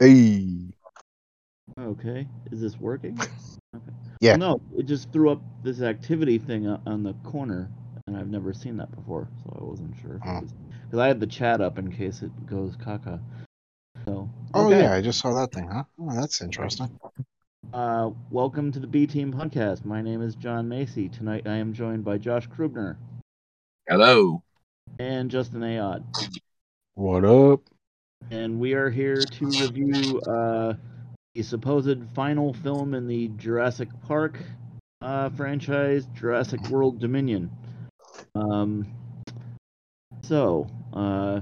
Hey. Okay, is this working? Okay. Yeah. Well, no, it just threw up this activity thing on the corner, and I've never seen that before, so I wasn't sure. Oh. Because I had the chat up in case it goes caca. So. Oh yeah, I just saw that thing, huh? Oh, that's interesting. Uh, welcome to the B Team Podcast. My name is John Macy. Tonight I am joined by Josh Krubner Hello. and Justin Ayod. What up? And we are here to review uh, the supposed final film in the Jurassic Park uh, franchise, Jurassic World Dominion. Um, so, uh,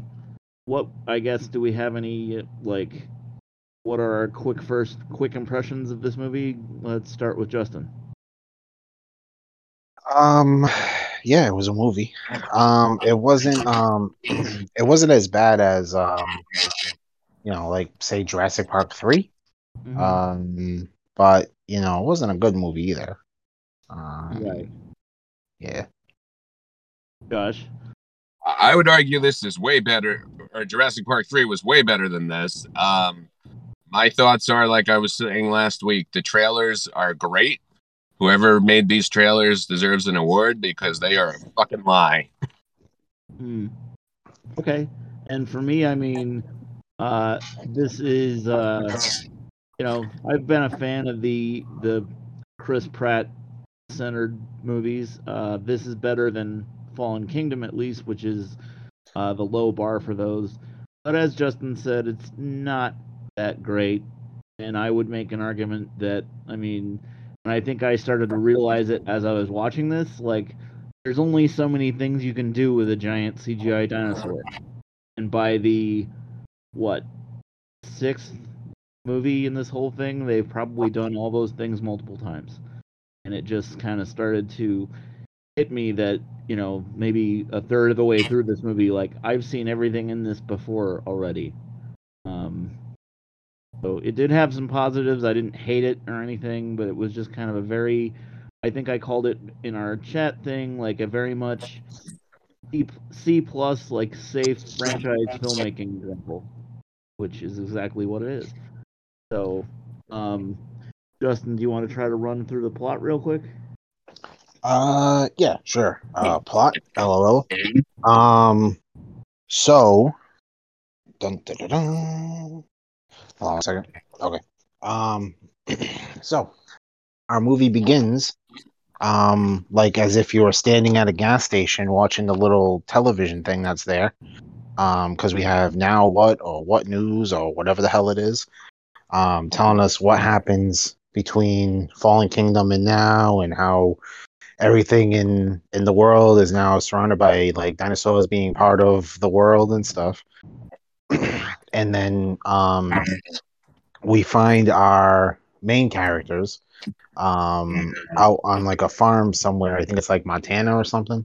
what I guess do we have any like? What are our quick first quick impressions of this movie? Let's start with Justin. Um, yeah, it was a movie. Um, it wasn't um, it wasn't as bad as um, you know, like say Jurassic Park 3 Mhm. Um, but you know, it wasn't a good movie either. Um, right, yeah. Gosh. I I would argue this is way better, or Jurassic Park 3 was way better than this. Um, my thoughts are like I was saying last week the trailers are great. Whoever made these trailers deserves an award because they are a fucking lie. Hmm. Okay. And for me, I mean, uh, this is, uh, you know, I've been a fan of the the Chris Pratt centered movies. Uh, this is better than Fallen Kingdom, at least, which is uh, the low bar for those. But as Justin said, it's not that great. And I would make an argument that, I mean, and I think I started to realize it as I was watching this, like, there's only so many things you can do with a giant CGI dinosaur. And by the what sixth movie in this whole thing, they've probably done all those things multiple times. And it just kind of started to hit me that, you know, maybe a third of the way through this movie, like I've seen everything in this before already. Um so it did have some positives. I didn't hate it or anything, but it was just kind of a very I think I called it in our chat thing like a very much C, plus like safe franchise filmmaking example, which is exactly what it is. So, um, Justin, do you want to try to run through the plot real quick? Uh, yeah, sure. Uh, plot. LOL. Um, so. Dun, dun, dun. Hold on a second. Okay. Um, so our movie begins, um, like as if you were standing at a gas station watching the little television thing that's there. Um, because we have now what or what news or whatever the hell it is, um, telling us what happens between Fallen Kingdom and now, and how everything in in the world is now surrounded by like dinosaurs being part of the world and stuff. and then um we find our main characters um out on like a farm somewhere. I think it's like Montana or something.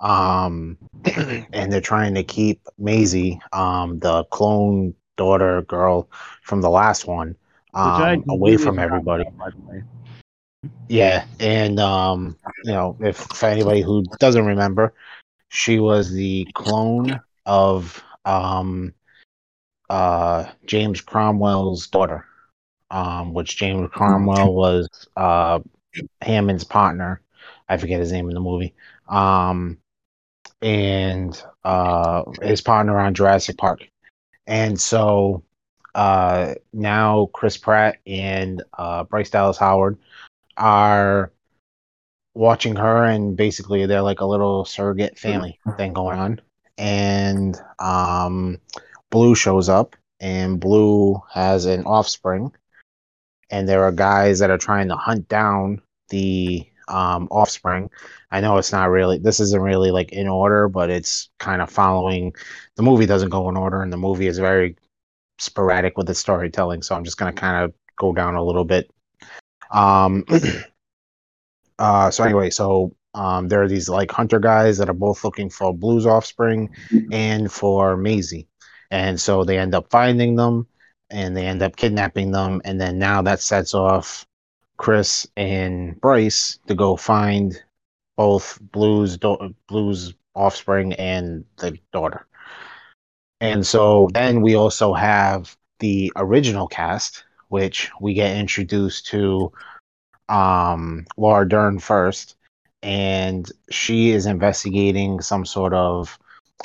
Um and they're trying to keep Maisie, um, the clone daughter girl from the last one, um, away from everybody. about, by the way. Yeah, and um, you know, if for anybody who doesn't remember, she was the clone of um uh James Cromwell's daughter. Um, which James Cromwell was uh Hammond's partner. I forget his name in the movie. Um and uh his partner on Jurassic Park. And so uh now Chris Pratt and uh Bryce Dallas Howard are watching her and basically they're like a little surrogate family thing going on and um blue shows up and blue has an offspring and there are guys that are trying to hunt down the um offspring. I know it's not really this isn't really like in order but it's kind of following the movie doesn't go in order and the movie is very sporadic with its storytelling so i'm just going to kind of go down a little bit. Um uh so anyway so um there are these like hunter guys that are both looking for blue's offspring and for Maisie and so they end up finding them and they end up kidnapping them and then now that sets off chris and bryce to go find both blue's do- blue's offspring and the daughter. And so then we also have the original cast, which we get introduced to um, Laura Dern first, and she is investigating some sort of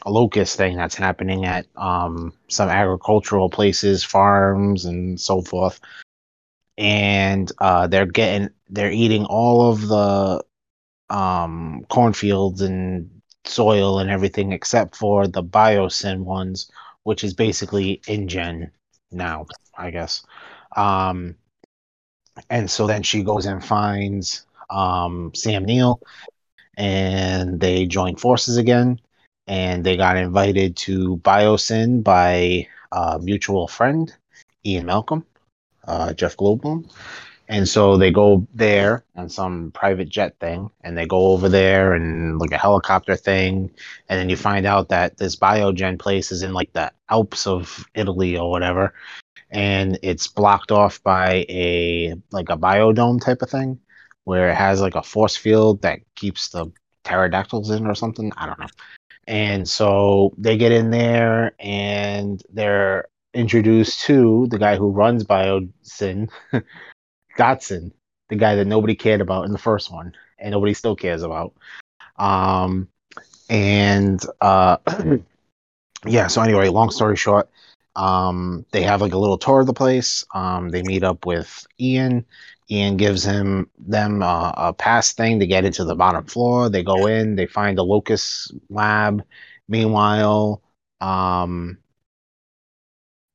locust thing that's happening at um, some agricultural places, farms, and so forth. And uh, they're getting, they're eating all of the um, cornfields and soil and everything except for the biosyn ones, which is basically InGen now, I guess. Um, and so then she goes and finds um, Sam Neill, and they join forces again. And they got invited to Biosyn by a mutual friend, Ian Malcolm, uh, Jeff Goldblum. And so they go there on some private jet thing, and they go over there and like a helicopter thing, and then you find out that this biogen place is in like the Alps of Italy or whatever, and it's blocked off by a like a biodome type of thing, where it has like a force field that keeps the pterodactyls in or something. I don't know. And so they get in there and they're introduced to the guy who runs Biosyn. Dodgson, the guy that nobody cared about in the first one, and nobody still cares about. Um, and uh, yeah. So anyway, long story short, um, they have like a little tour of the place. Um, they meet up with Ian. Ian gives him them uh, a pass thing to get into the bottom floor. They go in. They find the locust lab. Meanwhile, um,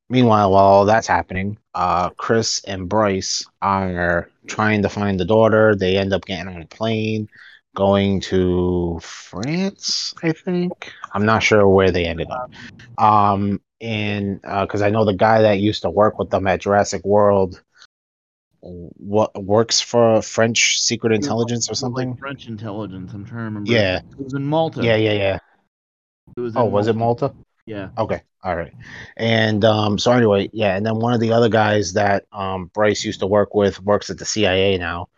Meanwhile, while all that's happening, uh, Chris and Bryce are trying to find the daughter. They end up getting on a plane, going to France, I think. I'm not sure where they ended up. Um, and because uh, I know the guy that used to work with them at Jurassic World, what works for French secret intelligence or something? Like French intelligence. I'm trying to remember. Yeah, it was in Malta. Yeah, yeah, yeah. It was oh, was it Malta? Yeah. Okay. All right. And um, so anyway, yeah, and then one of the other guys that um, Bryce used to work with works at the CIA now.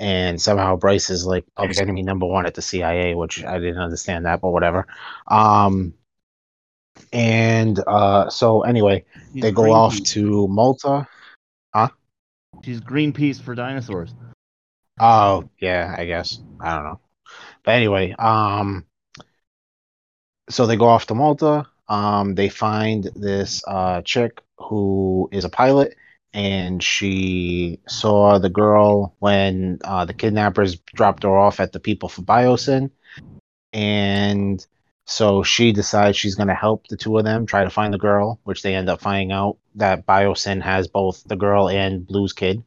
And somehow Bryce is like public enemy number one at the CIA, which I didn't understand that, but whatever. Um, and uh, so anyway, He's they go off to Malta. She's Greenpeace for dinosaurs. Oh yeah, I guess. I don't know, but anyway, um, so they go off to Malta. Um, they find this uh, chick who is a pilot and she saw the girl when uh, the kidnappers dropped her off at the people for biosyn. And so she decides she's going to help the two of them try to find the girl which they end up finding out that biosyn has both the girl and blue's kid.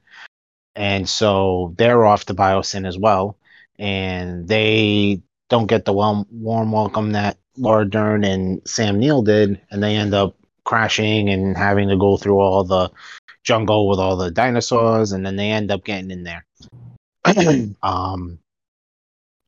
And so they're off to biosyn as well. And they don't get the warm, warm welcome that Laura Dern and Sam Neill did, and they end up crashing and having to go through all the jungle with all the dinosaurs, and then they end up getting in there. um,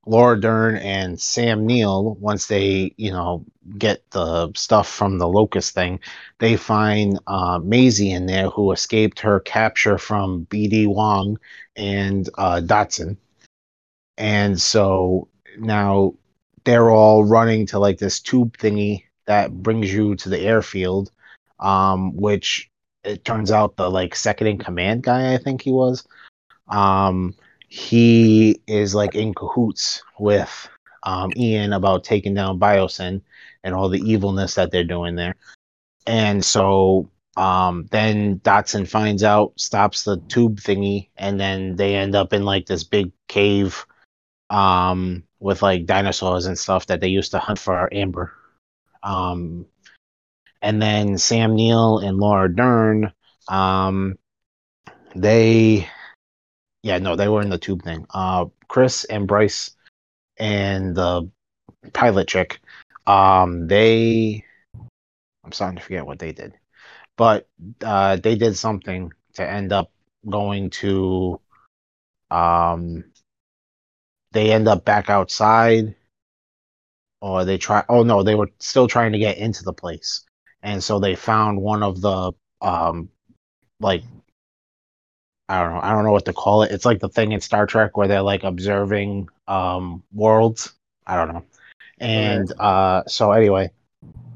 Laura Dern and Sam Neill, once they, you know, get the stuff from the locust thing, they find uh, Maisie in there who escaped her capture from BD Wong and uh, Dodgson. And so now they're all running to like this tube thingy that brings you to the airfield, um, which it turns out the like second in command guy, I think he was, um, he is like in cahoots with um, Ian about taking down Biosyn and all the evilness that they're doing there. And so um, then Dodgson finds out, stops the tube thingy, and then they end up in like this big cave um, with like dinosaurs and stuff that they used to hunt for amber. Um, and then Sam Neill and Laura Dern, um, they, yeah, no, they were in the tube thing. Uh, Chris and Bryce and the pilot chick, um, they, I'm starting to forget what they did, but uh, they did something to end up going to, um, they end up back outside or they try oh no they were still trying to get into the place and so they found one of the um like i don't know i don't know what to call it it's like the thing in star trek where they're like observing um worlds i don't know and uh so anyway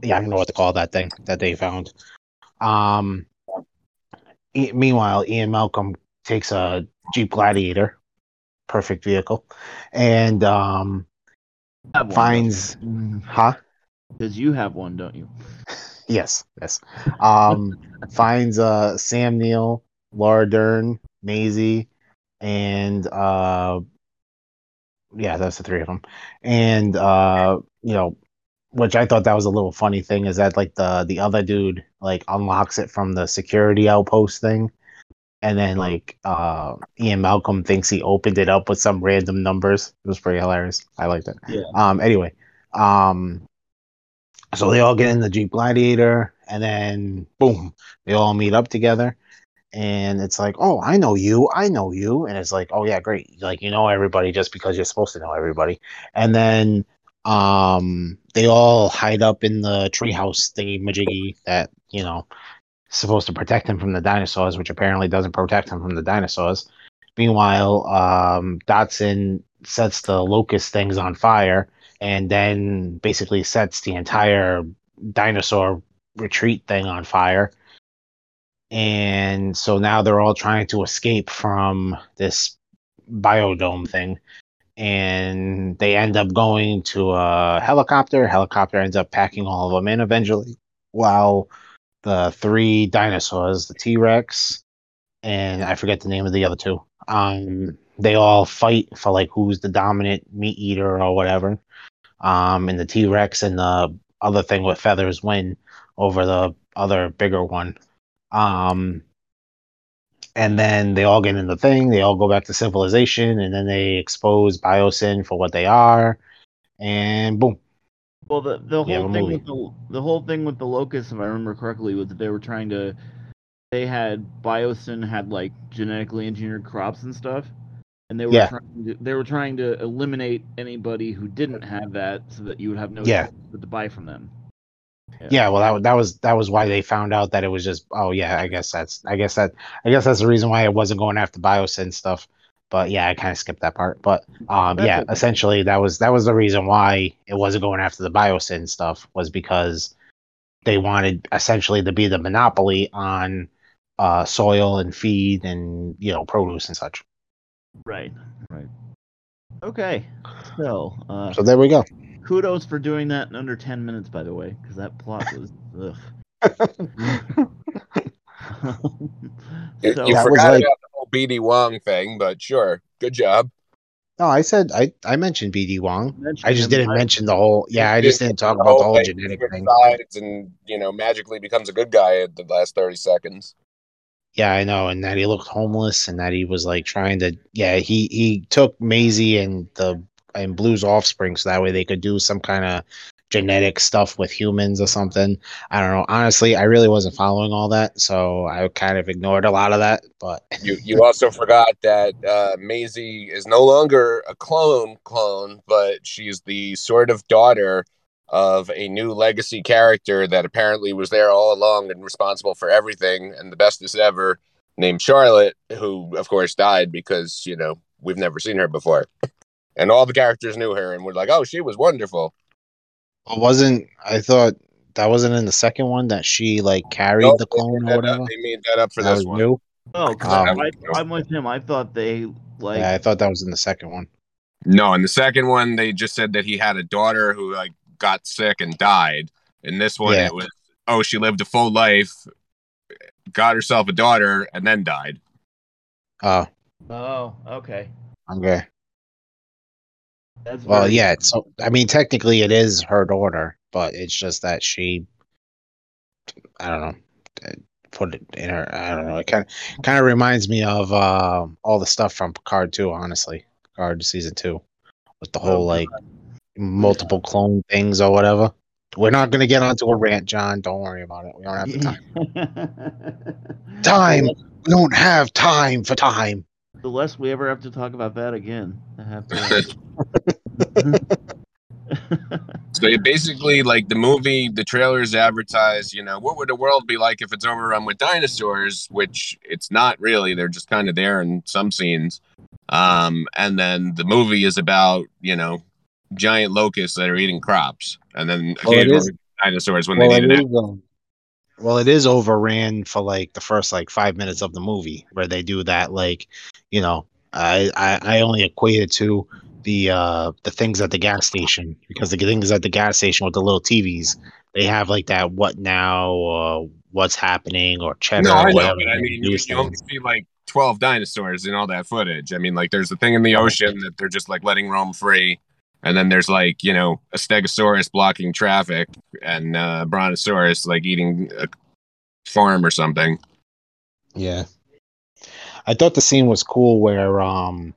yeah i don't know what to call that thing that they found um E- meanwhile, Ian Malcolm takes a Jeep Gladiator, perfect vehicle, and um, one, finds, don't huh? Because you have one, don't you? Yes, yes. Um, finds uh Sam Neill, Laura Dern, Maisie, and uh, yeah, that's the three of them. And uh, you know, which I thought that was a little funny thing is that like the the other dude like unlocks it from the security outpost thing, and then like uh Ian Malcolm thinks he opened it up with some random numbers. It was pretty hilarious. I liked it. Yeah. Um. Anyway, um. So they all get in the Jeep Gladiator, and then boom, they all meet up together. And it's like, oh, I know you, I know you, and it's like, oh yeah, great, like you know everybody just because you're supposed to know everybody. And then um, they all hide up in the treehouse thingy majiggy that you know supposed to protect him from the dinosaurs, which apparently doesn't protect him from the dinosaurs. Meanwhile, um, Dodgson sets the locust things on fire and then basically sets the entire dinosaur retreat thing on fire. And so now they're all trying to escape from this biodome thing. And they end up going to a helicopter. Helicopter ends up packing all of them in eventually, while the three dinosaurs, the T Rex, and I forget the name of the other two. Um, they all fight for like who's the dominant meat eater or whatever. Um, and the T Rex and the other thing with feathers win over the other bigger one. Um, and then they all get in the thing. They all go back to civilization, and then they expose Biosyn for what they are, and boom. Well, the the whole thing with the the whole thing with the locusts, if I remember correctly, was that they were trying to. They had Biosyn had like genetically engineered crops and stuff, and they were Yeah. trying to, they were trying to eliminate anybody who didn't have that, so that you would have no Yeah. choice but to buy from them. Yeah, well, that that was that was why they found out that it was just. Oh yeah, I guess that's I guess that I guess that's the reason why it wasn't going after Biosyn stuff. But yeah, I kind of skipped that part. But um, yeah, okay. essentially that was that was the reason why it wasn't going after the Biosyn stuff was because they wanted essentially to be the monopoly on uh, soil and feed and you know produce and such. Right. Right. Okay. So, uh, So there we go. Kudos for doing that in under ten minutes, by the way, because that plot was. Ugh. You, so, you That was forgot like- about the whole BD Wong thing, but sure, good job. No, I said I I mentioned BD Wong. mention I just didn't I- mention the whole. Yeah, I just didn't talk The about the whole genetic thing. sides and you know magically becomes a good guy at the last thirty seconds. Yeah, I know, and that he looked homeless, and that he was like trying to. Yeah, he he took Maisie and the and Blue's offspring, so that way they could do some kind of genetic stuff with humans or something. I don't know. Honestly, I really wasn't following all that, so I kind of ignored a lot of that. But You you also forgot that uh, Maisie is no longer a clone clone, but she's the sort of daughter of a new legacy character that apparently was there all along and responsible for everything and the bestest ever, named Charlotte, who of course died because you know we've never seen her before, and all the characters knew her and were like, oh, she was wonderful. it wasn't. I thought that wasn't in the second one that she like carried Nope, the clone made or that up- whatever. They made that up for that this was one. new. Oh, 'cause Um, I, I'm with him. I thought they like. yeah, I thought that was in the second one. No, in the second one, they just said that he had a daughter who like got sick and died. In this one, Yeah. it was oh, she lived a full life, got herself a daughter, and then died. Oh, Oh, okay. okay. That's Well, very- yeah. So I mean, technically, it is her daughter, but it's just that she, I don't know, put it in her. I don't know. It kind of kind of reminds me of uh, all the stuff from Picard too. Honestly, Picard season two, with the whole Oh, like multiple clone things or whatever. We're not gonna get onto a rant, John. Don't worry about it. We don't have the time. Time. We don't have time for time. The less we ever have to talk about that again, I have to. So you basically like the movie, the trailers advertise, you know, what would the world be like if it's overrun with dinosaurs? Which it's not really. They're just kind of there in some scenes. Um, and then the movie is about, you know, giant locusts that are eating crops, and then Well, it occasionally dinosaurs when Well, they it need an um, Well, it is overran for like the first like five minutes of the movie where they do that. Like, you know, I I, I only equate it to the uh the things at the gas station because the things at the gas station with the little TVs they have like that what now or what's happening or check No, I know, but I mean, you, you only see like 12 dinosaurs in all that footage. I mean, like, there's the thing in the ocean that they're just like letting roam free. And then there's like, you know, a stegosaurus blocking traffic and uh, brontosaurus like eating a farm or something. Yeah. I thought the scene was cool where um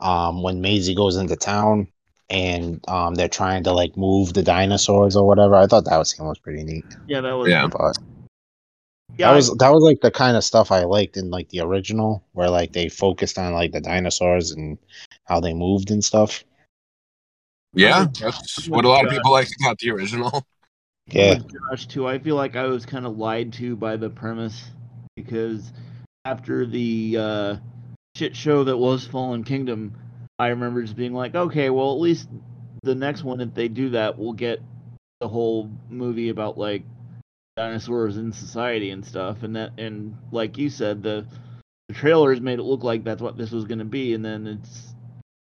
um when Maisie goes into town and um they're trying to like move the dinosaurs or whatever. I thought that was scene was pretty neat. Yeah, that was. Yeah. But Yeah, that was that was like the kind of stuff I liked in like the original where like they focused on like the dinosaurs and how they moved and stuff. Yeah, that's I'm what a lot of people like about the original. Yeah. with Josh too. I feel like I was kind of lied to by the premise because after the uh, shit show that was Fallen Kingdom, I remember just being like, okay, well at least the next one, if they do that, we'll get the whole movie about like dinosaurs in society and stuff. And that, and like you said, the the trailers made it look like that's what this was going to be, and then it's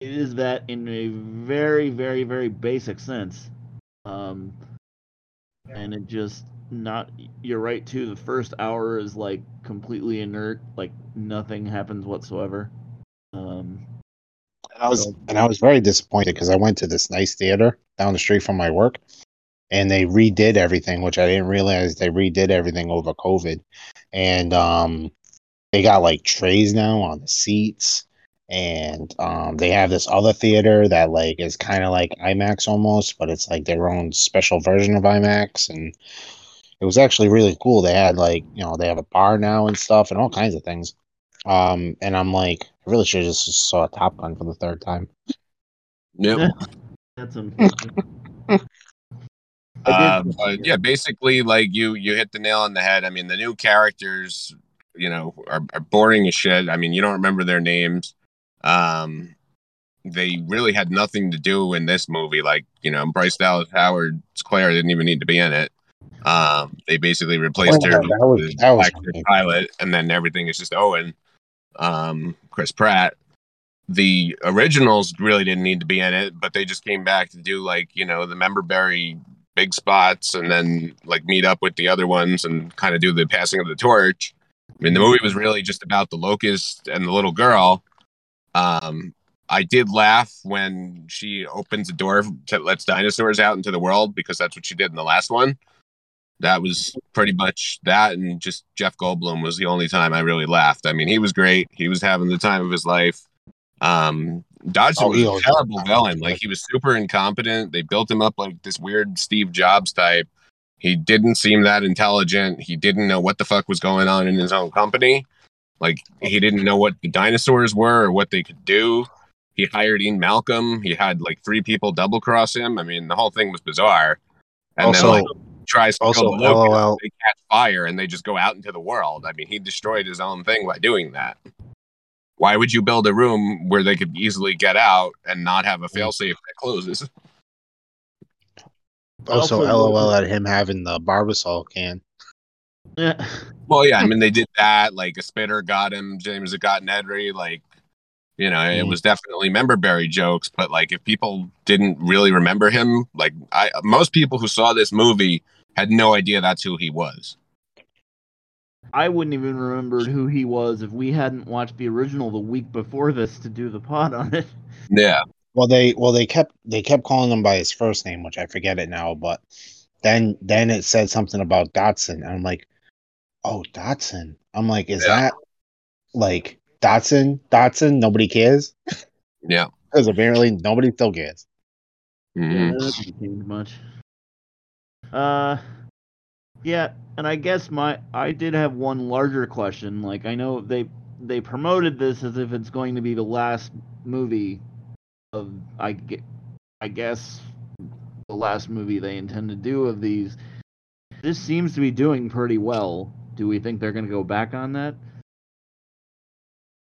it is that in a very, very, very basic sense. Um, and it just not you're right too the first hour is like completely inert like nothing happens whatsoever um And I was and I was very disappointed because I went to this nice theater down the street from my work, and they redid everything, which I didn't realize they redid everything over COVID, and um, they got like trays now on the seats, and um, they have this other theater that like is kind of like IMAX almost, but it's like their own special version of IMAX, and it was actually really cool. They had like you know they have a bar now and stuff and all kinds of things. Um, and I'm like, I really should have just saw Top Gun for the third time. Yep. that's unfortunate Uh, but yeah, basically, like you you hit the nail on the head. I mean, the new characters, you know, are, are boring as shit. I mean, you don't remember their names. Um, they really had nothing to do in this movie. Like, you know, Bryce Dallas Howard's Claire didn't even need to be in it. Um, they basically replaced Well, her that was- with that was pilot, and then everything is just Owen, um, Chris Pratt. The originals really didn't need to be in it, but they just came back to do like you know the member berry big spots and then like meet up with the other ones and kind of do the passing of the torch. I mean, the movie was really just about the locust and the little girl. Um, I did laugh when she opens the door to lets dinosaurs out into the world because that's what she did in the last one. That was pretty much that, and just Jeff Goldblum was the only time I really laughed. I mean, he was great. He was having the time of his life. Um, Dodgson Oh, was a terrible villain. Like he was super incompetent. They built him up like this weird Steve Jobs type. He didn't seem that intelligent. He didn't know what the fuck was going on in his own company. Like he didn't know what the dinosaurs were or what they could do. He hired Ian Malcolm. He had like three people double cross him. I mean, the whole thing was bizarre. And Also- then like tries to also, kill the locust, LOL. they catch fire and they just go out into the world. I mean, he destroyed his own thing by doing that. Why would you build a room where they could easily get out and not have a failsafe that closes? Also, Also, LOL at him having the Barbasol can. Yeah Well, yeah, I mean they did that. Like a spitter got him, James had got Nedry. Like, you know, it Mm. was definitely memberberry jokes. But like, if people didn't really remember him, like I, most people who saw this movie had no idea that's who he was. i wouldn't even remembered who he was if we hadn't watched the original the week before this to do the pod on it Yeah, Well, they well they kept they kept calling him by his first name, which I forget it now. But then then it said something about Dodgson, and I'm like, oh Dodgson. I'm like, is Yeah. that like Dodgson? Dodgson? Nobody cares yeah. because apparently nobody still cares. Mhm. Yeah, that much. Uh, yeah, and I guess my I did have one larger question. Like I know they they promoted this as if it's going to be the last movie of I get I guess the last movie they intend to do of these. This seems to be doing pretty well. Do we think they're going to go back on that?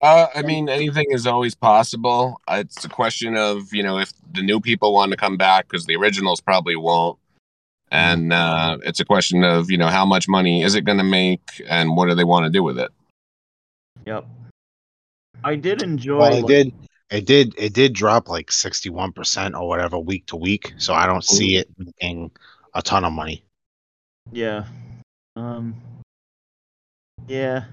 Uh, I mean, anything is always possible. Uh, It's a question of you know if the new people want to come back because the originals probably won't, and uh, it's a question of you know how much money is it going to make and what do they want to do with it. Yep. I did enjoy. Well, it like- did. It did. It did drop like sixty-one percent or whatever week to week. So I don't see it making a ton of money. Yeah. Um. Yeah.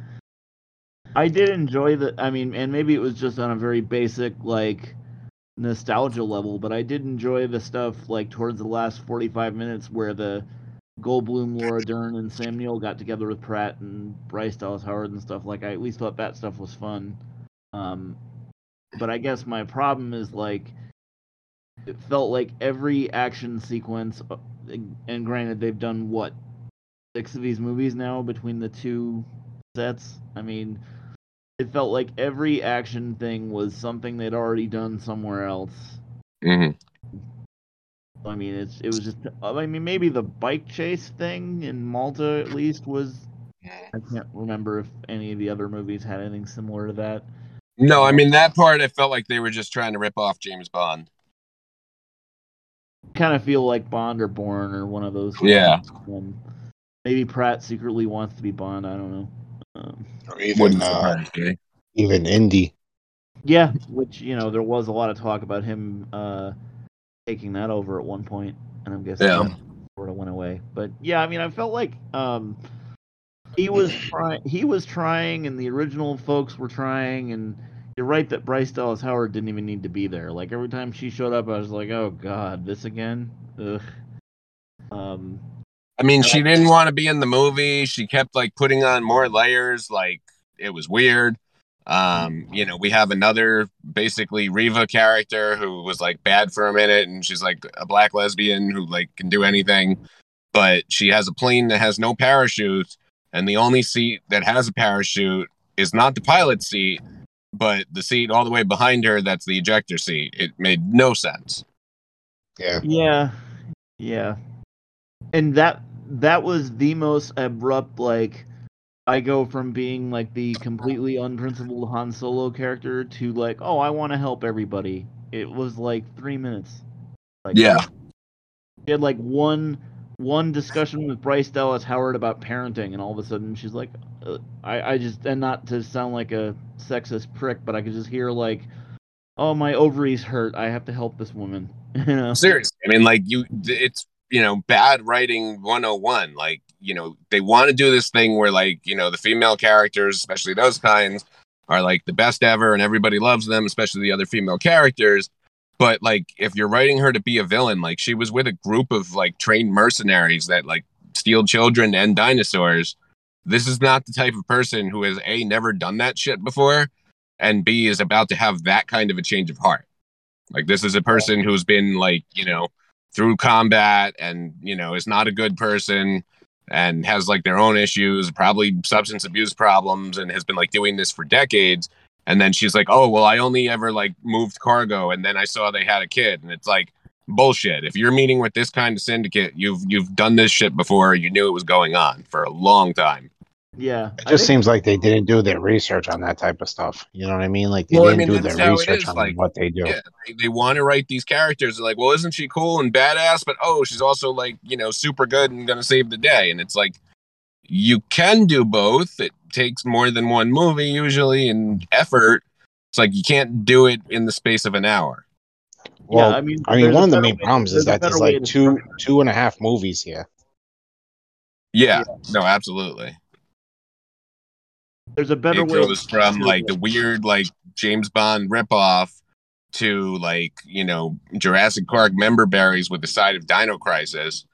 I did enjoy the. I mean, and maybe it was just on a very basic like nostalgia level, but I did enjoy the stuff like towards the last forty-five minutes where the Goldblum, Laura Dern, and Sam got together with Pratt and Bryce Dallas Howard and stuff. Like I at least thought that stuff was fun. Um, but I guess my problem is like it felt like every action sequence, uh, and granted they've done what six of these movies now between the two sets. I mean, it felt like every action thing was something they'd already done somewhere else. hmm I mean, it's it was just. I mean, maybe the bike chase thing in Malta at least was. I can't remember if any of the other movies had anything similar to that. No, I mean that part. I felt like they were just trying to rip off James Bond. Kind of feel like Bond or Bourne or one of those. Yeah. Um, maybe Pratt secretly wants to be Bond. I don't know. Um, Or even Wouldn't uh, even Indy. yeah, which you know there was a lot of talk about him uh, taking that over at one point, and I'm guessing Yeah. that sort of went away. But yeah, I mean, I felt like um, he was trying. He was trying, and the original folks were trying, and you're right that Bryce Dallas Howard didn't even need to be there. Like every time she showed up, I was like, oh god, this again. Ugh. Um, I mean, she didn't want to be in the movie. She kept like putting on more layers. Like it was weird. Um, you know, we have another basically Riva character who was like bad for a minute, and she's like a black lesbian who like can do anything, but she has a plane that has no parachute, and the only seat that has a parachute is not the pilot seat, but the seat all the way behind her that's the ejector seat. It made no sense. Yeah. Yeah, yeah, and that that was the most abrupt. Like, I go from being like the completely unprincipled Han Solo character to like, oh, I want to help everybody. It was like three minutes. Like, Yeah. we had like one one discussion with Bryce Dallas Howard about parenting, and all of a sudden she's like, uh, I I just and not to sound like a sexist prick, but I could just hear like, oh, my ovaries hurt. I have to help this woman. you know. Seriously, I mean, like you, it's you know bad writing 101. Like you know they want to do this thing where like you know the female characters, especially those kinds, are like the best ever, and everybody loves them, especially the other female characters. But like if you're writing her to be a villain, like she was with a group of like trained mercenaries that like steal children and dinosaurs. This is not the type of person who has a never done that shit before, and b is about to have that kind of a change of heart. Like this is a person who's been like, you know, through combat and, you know, is not a good person and has like their own issues, probably substance abuse problems and has been like doing this for decades. And then she's like, "Oh, well, I only ever like moved cargo and then I saw they had a kid." And it's like bullshit. If you're meeting with this kind of syndicate, you've you've done this shit before. You knew it was going on for a long time. Yeah. It just think- seems like they didn't do their research on that type of stuff. You know what I mean? Like they Well, didn't mean, do their research on like, what they do. Yeah, they, they want to write these characters. They're like, well, isn't she cool and badass? But oh, she's also like, you know, super good and gonna save the day. And it's like, you can do both. It takes more than one movie usually and effort. It's like you can't do it in the space of an hour. Well, yeah, I mean, I mean, one of the main way- problems is that there's like two two and a half movies here. Yeah, no, absolutely. There's a better it way. goes from like the weird like James Bond ripoff to like you know Jurassic Park member berries with the side of Dino Crisis,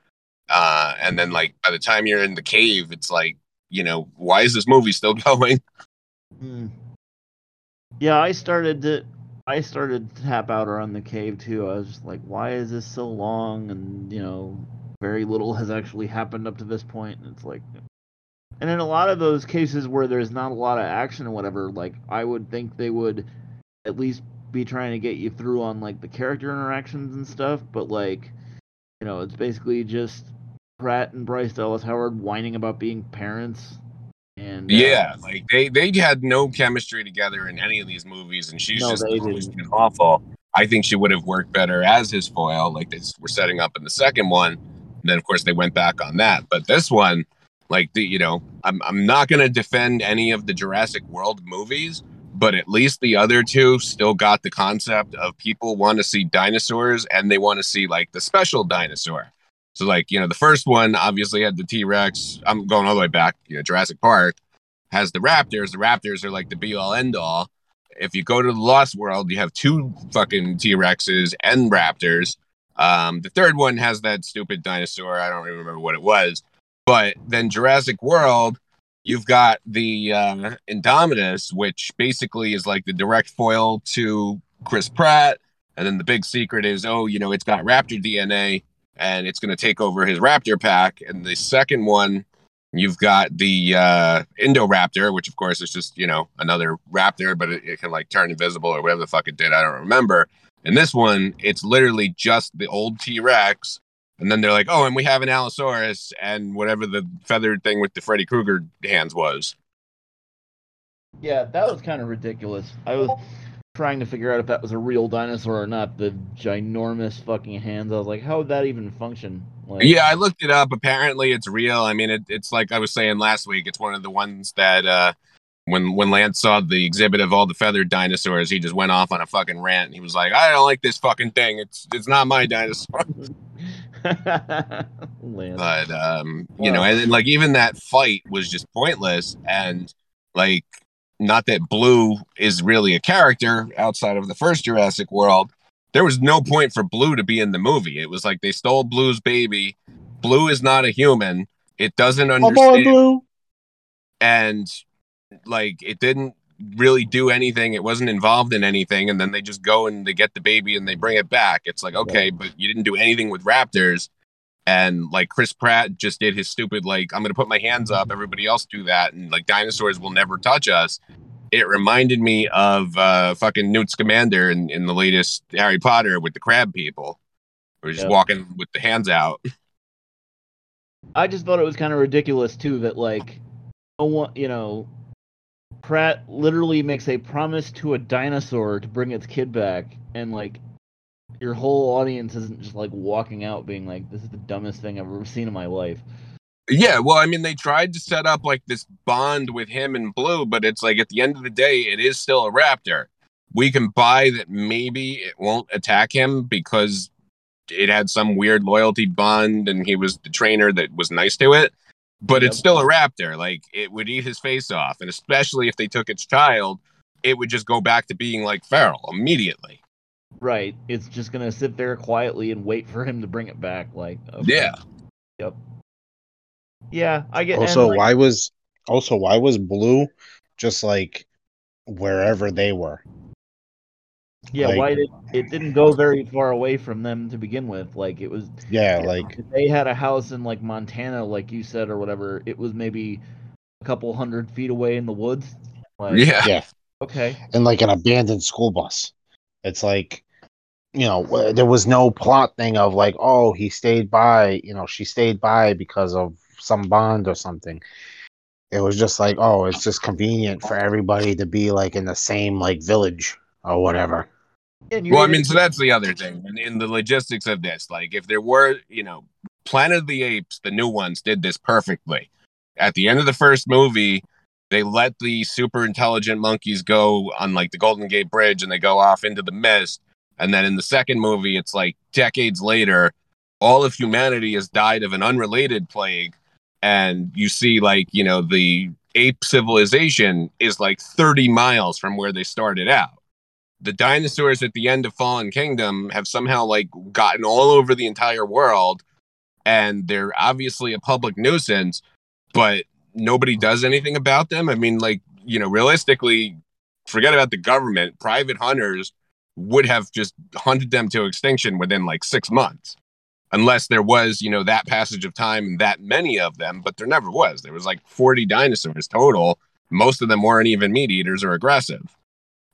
uh, and then like by the time you're in the cave, it's like you know why is this movie still going? Hmm. Yeah, I started to. I started to tap out around the cave too. I was just like, why is this so long? And you know, very little has actually happened up to this point. And it's like, and in a lot of those cases where there's not a lot of action or whatever, like I would think they would at least be trying to get you through on like the character interactions and stuff. But like, you know, it's basically just Pratt and Bryce Dallas Howard whining about being parents. And uh, Yeah, like they they had no chemistry together in any of these movies, and she's No, just they always didn't. been awful. I think she would have worked better as his foil, like they were setting up in the second one. And then of course they went back on that. But this one, like the you know, I'm I'm not gonna defend any of the Jurassic World movies, but at least the other two still got the concept of people want to see dinosaurs and they want to see like the special dinosaur. So like, you know, the first one obviously had the T-Rex. I'm going all the way back, you know, Jurassic Park has the Raptors. The Raptors are like the be all end all. If you go to the Lost World, you have two fucking T-Rexes and Raptors. Um, the third one has that stupid dinosaur. I don't even remember what it was. But then Jurassic World, you've got the uh, Indominus, which basically is like the direct foil to Chris Pratt. And then the big secret is, oh, you know, it's got Raptor DNA and it's going to take over his Raptor pack. And the second one, you've got the uh, Indoraptor, which of course is just, you know, another raptor, but it, it can like turn invisible or whatever the fuck it did. I don't remember. And this one, it's literally just the old T Rex. And then they're like, oh, and we have an Allosaurus and whatever the feathered thing with the Freddy Krueger hands was. Yeah, that was kind of ridiculous. I was trying to figure out if that was a real dinosaur or not. The ginormous fucking hands. I was like, how would that even function? Like, Yeah, I looked it up. Apparently, it's real. I mean, it, it's like I was saying last week. It's one of the ones that uh, when when Lance saw the exhibit of all the feathered dinosaurs, he just went off on a fucking rant. He was like, "I don't like this fucking thing. It's it's not my dinosaur." Lance. but um, you know, and then, like even that fight was just pointless. And like, not that Blue is really a character outside of the first Jurassic World. There was no point for Blue to be in the movie. It was like they stole Blue's baby. Blue is not a human. It doesn't Come on, understand, Blue. and like it didn't really do anything. It wasn't involved in anything, and then they just go and they get the baby and they bring it back. It's like okay, but you didn't do anything with raptors. And like Chris Pratt just did his stupid like I'm gonna put my hands up. Everybody else do that, and like dinosaurs will never touch us. It reminded me of uh, fucking Newt Scamander in, in the latest Harry Potter with the crab people. We're just Yeah. walking with the hands out. I just thought it was kind of ridiculous too that like no one, you know, Pratt literally makes a promise to a dinosaur to bring its kid back, and like your whole audience isn't just like walking out being like, "This is the dumbest thing I've ever seen in my life." Yeah, well, I mean, they tried to set up like this bond with him and Blue, but it's like at the end of the day, it is still a raptor. We can buy that maybe it won't attack him because it had some weird loyalty bond and he was the trainer that was nice to it. But it's still a raptor. Like it would eat his face off. And especially if they took its child, it would just go back to being like feral immediately. Right? It's just gonna sit there quietly and wait for him to bring it back. Like, okay. Yeah. Yep. Yeah, I get. and, Also, like, why was also why was Blue just like wherever they were? Yeah, like- why did it didn't go very far away from them to begin with? Like it was Yeah, Yeah, like if they had a house in like Montana, like you said, or whatever, it was maybe a couple hundred feet away in the woods. Like, Yeah. yeah, Okay. and like an abandoned school bus. It's like you know there was no plot thing of like oh he stayed by you know she stayed by because of some bond or something. It was just like oh it's just convenient for everybody to be like in the same like village or whatever. And Well, I mean, so that's the other thing. In, in the logistics of this, like if there were, you know, Planet of the Apes, the new ones did this perfectly. At the end of the first movie, they let the super intelligent monkeys go on like the Golden Gate Bridge and they go off into the mist. And then in the second movie, it's like decades later, all of humanity has died of an unrelated plague. And you see, like, you know, the ape civilization is like 30 miles from where they started out the dinosaurs at the end of Fallen Kingdom have somehow like gotten all over the entire world and they're obviously a public nuisance, but nobody does anything about them. I mean, like, you know, realistically, forget about the government, private hunters would have just hunted them to extinction within like six months. Unless there was, you know, that passage of time and that many of them, but there never was. There was like 40 dinosaurs total. Most of them weren't even meat eaters or aggressive.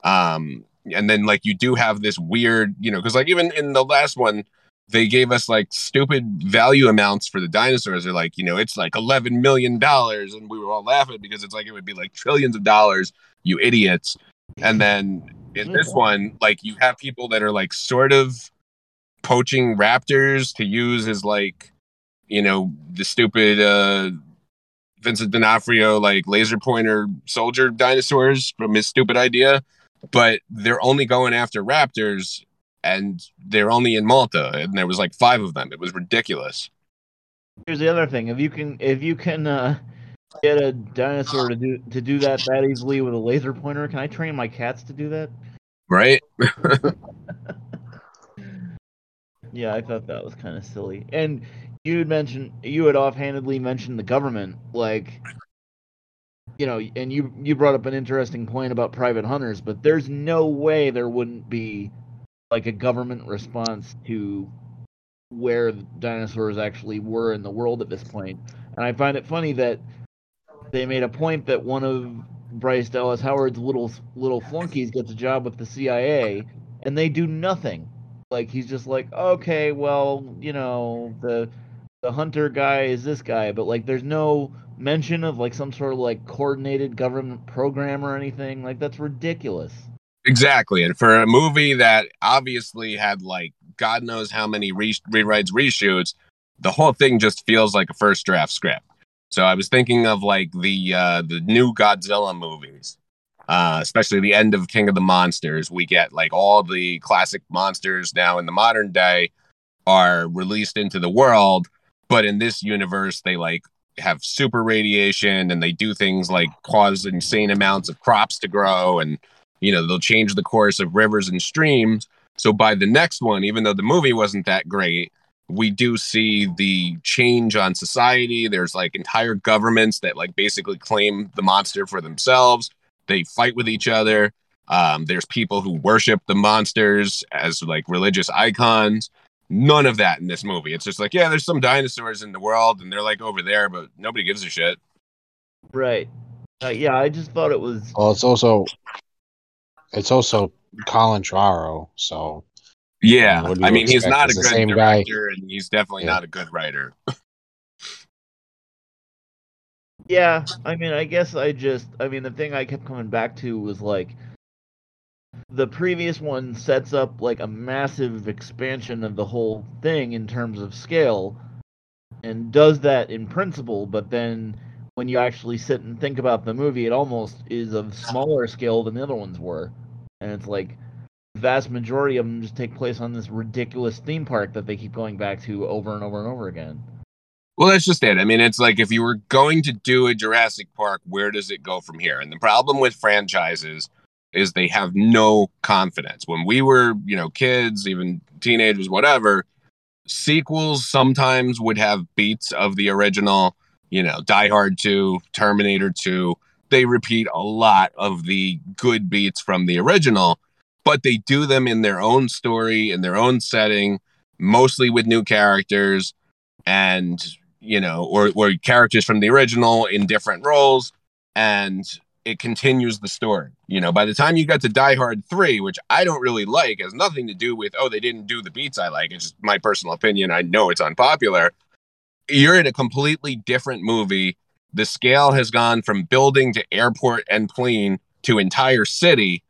Um, and then like you do have this weird, you know, because like even in the last one, they gave us like stupid value amounts for the dinosaurs. They're like, you know, it's like eleven million dollars, and we were all laughing because it's like it would be like trillions of dollars, you idiots. And then in this one, like you have people that are like sort of poaching raptors to use as like you know, the stupid uh, Vincent D'Onofrio like laser pointer soldier dinosaurs from his stupid idea, but they're only going after raptors and they're only in Malta and there was like five of them. It was ridiculous. Here's the other thing: if you can, if you can uh, get a dinosaur to do to do that that easily with a laser pointer, can I train my cats to do that? Right? yeah, I thought that was kind of silly. And you had mentioned you had offhandedly mentioned the government, like you know, and you you brought up an interesting point about private hunters, but there's no way there wouldn't be like a government response to where dinosaurs actually were in the world at this point. And I find it funny that they made a point that one of Bryce Dallas Howard's little little flunkies gets a job with the CIA, and they do nothing. Like he's just like, okay, well, you know, the the hunter guy is this guy, but like, there's no mention of like some sort of like coordinated government program or anything. Like that's ridiculous. Exactly, and for a movie that obviously had like God knows how many re- rewrites, reshoots, the whole thing just feels like a first draft script. So I was thinking of like the uh, the new Godzilla movies, uh, especially the end of King of the Monsters. We get like all the classic monsters now in the modern day are released into the world, but in this universe they like have super radiation and they do things like cause insane amounts of crops to grow and you know they'll change the course of rivers and streams so by the next one even though the movie wasn't that great we do see the change on society. There's like entire governments that like basically claim the monster for themselves. They fight with each other. Um, there's people who worship the monsters as like religious icons. None of that in this movie. It's just like, yeah, there's some dinosaurs in the world and they're like over there, but nobody gives a shit. Right. Uh, yeah, I just thought it was. Well, it's also, it's also Colin Trevorrow, so yeah, I mean, he's not a good director, guy. and he's definitely yeah. not a good writer. yeah, I mean, I guess I just, I mean, the thing I kept coming back to was like, the previous one sets up like a massive expansion of the whole thing in terms of scale, and does that in principle, but then when you actually sit and think about the movie, it almost is of smaller scale than the other ones were, and it's like the vast majority of them just take place on this ridiculous theme park that they keep going back to over and over and over again. Well, that's just it. I mean, it's like if you were going to do a Jurassic Park, where does it go from here? And the problem with franchises is they have no confidence. When we were, you know, kids, even teenagers, whatever, sequels sometimes would have beats of the original, you know, Die Hard 2, Terminator 2. They repeat a lot of the good beats from the original but they do them in their own story, in their own setting, mostly with new characters and, you know, or, or characters from the original in different roles. And it continues the story. You know, by the time you got to Die Hard 3, which I don't really like, has nothing to do with, oh, they didn't do the beats I like. It's just my personal opinion. I know it's unpopular. You're in a completely different movie. The scale has gone from building to airport and plane to entire city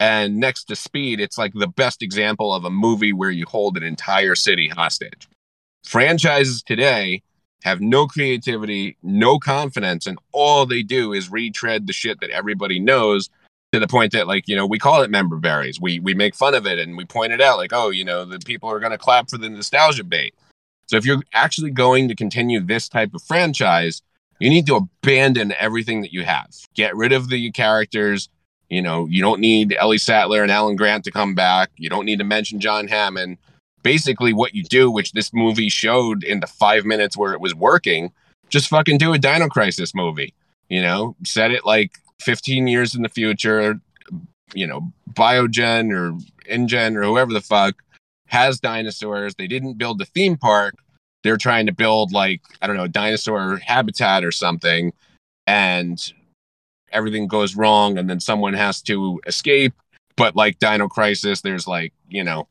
and next to Speed, it's like the best example of a movie where you hold an entire city hostage. Franchises today have no creativity, no confidence, and all they do is retread the shit that everybody knows to the point that like, you know, we call it member berries. We we make fun of it and we point it out like, oh, you know, the people are gonna clap for the nostalgia bait. So if you're actually going to continue this type of franchise, you need to abandon everything that you have. Get rid of the characters, you know, you don't need Ellie Sattler and Alan Grant to come back. You don't need to mention John Hammond. Basically, what you do, which this movie showed in the five minutes where it was working, just fucking do a Dino Crisis movie. You know, set it like 15 years in the future. You know, Biosyn or InGen or whoever the fuck has dinosaurs. They didn't build a theme park. They're trying to build like I don't know, dinosaur habitat or something. And everything goes wrong and then someone has to escape. But like Dino Crisis, there's like, you know,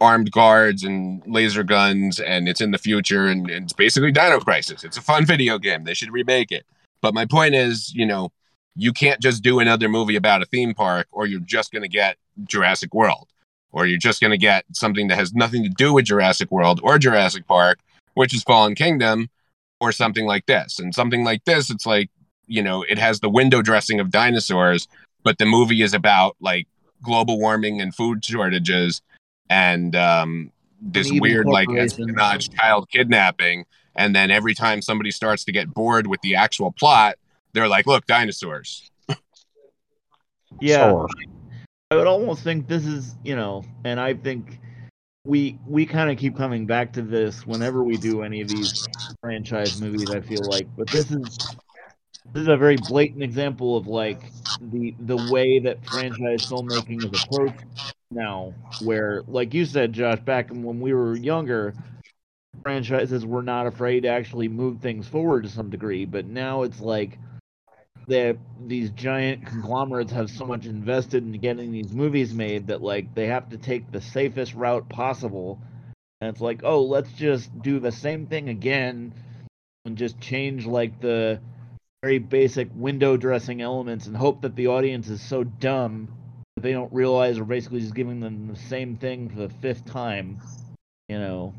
armed guards and laser guns, and it's in the future, and, and it's basically Dino Crisis. It's a fun video game. They should remake it. But my point is, you know, you can't just do another movie about a theme park, or you're just going to get Jurassic World, or you're just going to get something that has nothing to do with Jurassic World or Jurassic Park, which is Fallen Kingdom, or something like this. And something like this, it's like, you know, it has the window dressing of dinosaurs, but the movie is about like global warming and food shortages and um, this Evil weird like corporations. espionage child kidnapping. And then every time somebody starts to get bored with the actual plot, they're like, look, dinosaurs. Yeah, Sure. I would almost think this is, you know, and I think we we kind of keep coming back to this whenever we do any of these franchise movies. I feel like, but this is this is a very blatant example of like the the way that franchise filmmaking is approached now. Where, like you said, Josh, back when we were younger, franchises were not afraid to actually move things forward to some degree, but now it's like that these giant conglomerates have so much invested in getting these movies made that like they have to take the safest route possible and it's like oh let's just do the same thing again and just change like the very basic window dressing elements and hope that the audience is so dumb that they don't realize we're basically just giving them the same thing for the fifth time you know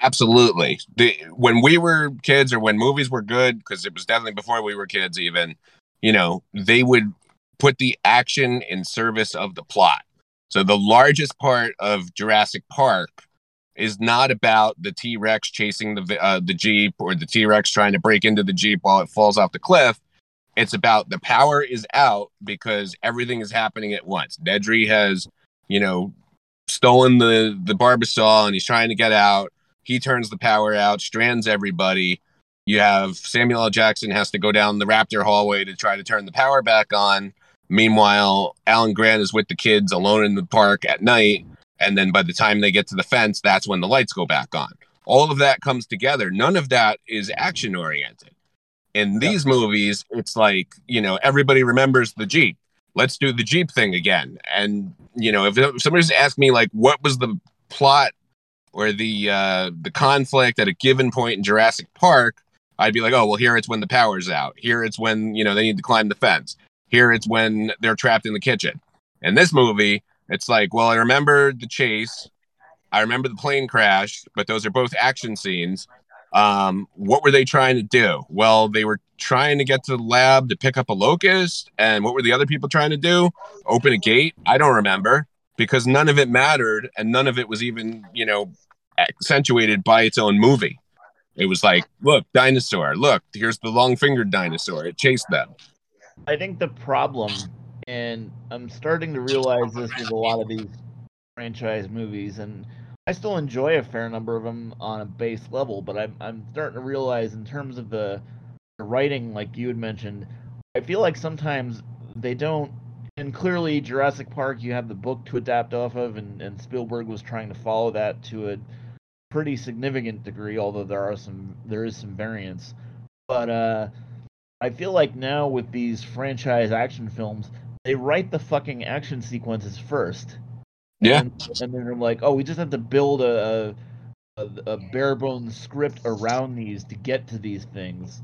Absolutely. The, when we were kids or when movies were good, because it was definitely before we were kids, even, you know, they would put the action in service of the plot. So the largest part of Jurassic Park is not about the T Rex chasing the uh, the Jeep or the T Rex trying to break into the Jeep while it falls off the cliff. It's about the power is out because everything is happening at once. Nedry has, you know, stolen the the Barbasol and he's trying to get out he turns the power out, strands everybody. You have Samuel L. Jackson has to go down the Raptor hallway to try to turn the power back on. Meanwhile, Alan Grant is with the kids alone in the park at night. And then by the time they get to the fence, that's when the lights go back on. All of that comes together. None of that is action oriented. In these movies, it's like, you know, everybody remembers the Jeep. Let's do the Jeep thing again. And, you know, if, if somebody's asked me, like, what was the plot or the uh, the conflict at a given point in Jurassic Park, I'd be like, oh well, here it's when the power's out. Here it's when you know they need to climb the fence. Here it's when they're trapped in the kitchen. In this movie, it's like, well, I remember the chase, I remember the plane crash, but those are both action scenes. Um, what were they trying to do? Well, they were trying to get to the lab to pick up a locust, and what were the other people trying to do? Open a gate? I don't remember because none of it mattered, and none of it was even, you know, accentuated by its own movie. It was like, look, dinosaur, look, here's the long fingered dinosaur. It chased them. I think the problem, and I'm starting to realize this with a lot of these franchise movies, and I still enjoy a fair number of them on a base level, but I'm I'm starting to realize in terms of the, the writing, like you had mentioned, I feel like sometimes they don't. And clearly, Jurassic Park, you have the book to adapt off of, and, and Spielberg was trying to follow that to a pretty significant degree, although there are some there is some variance. But uh, I feel like now with these franchise action films, they write the fucking action sequences first. Yeah. And, and then they're like, oh, we just have to build a, a, a bare bones script around these to get to these things.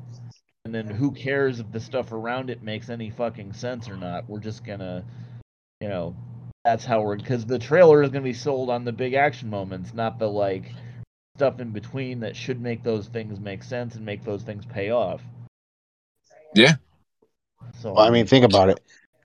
And then who cares if the stuff around it makes any fucking sense or not? We're just gonna, you know, that's how we're because the trailer is gonna be sold on the big action moments, not the like stuff in between that should make those things make sense and make those things pay off. Yeah. So Well, I mean, think about it.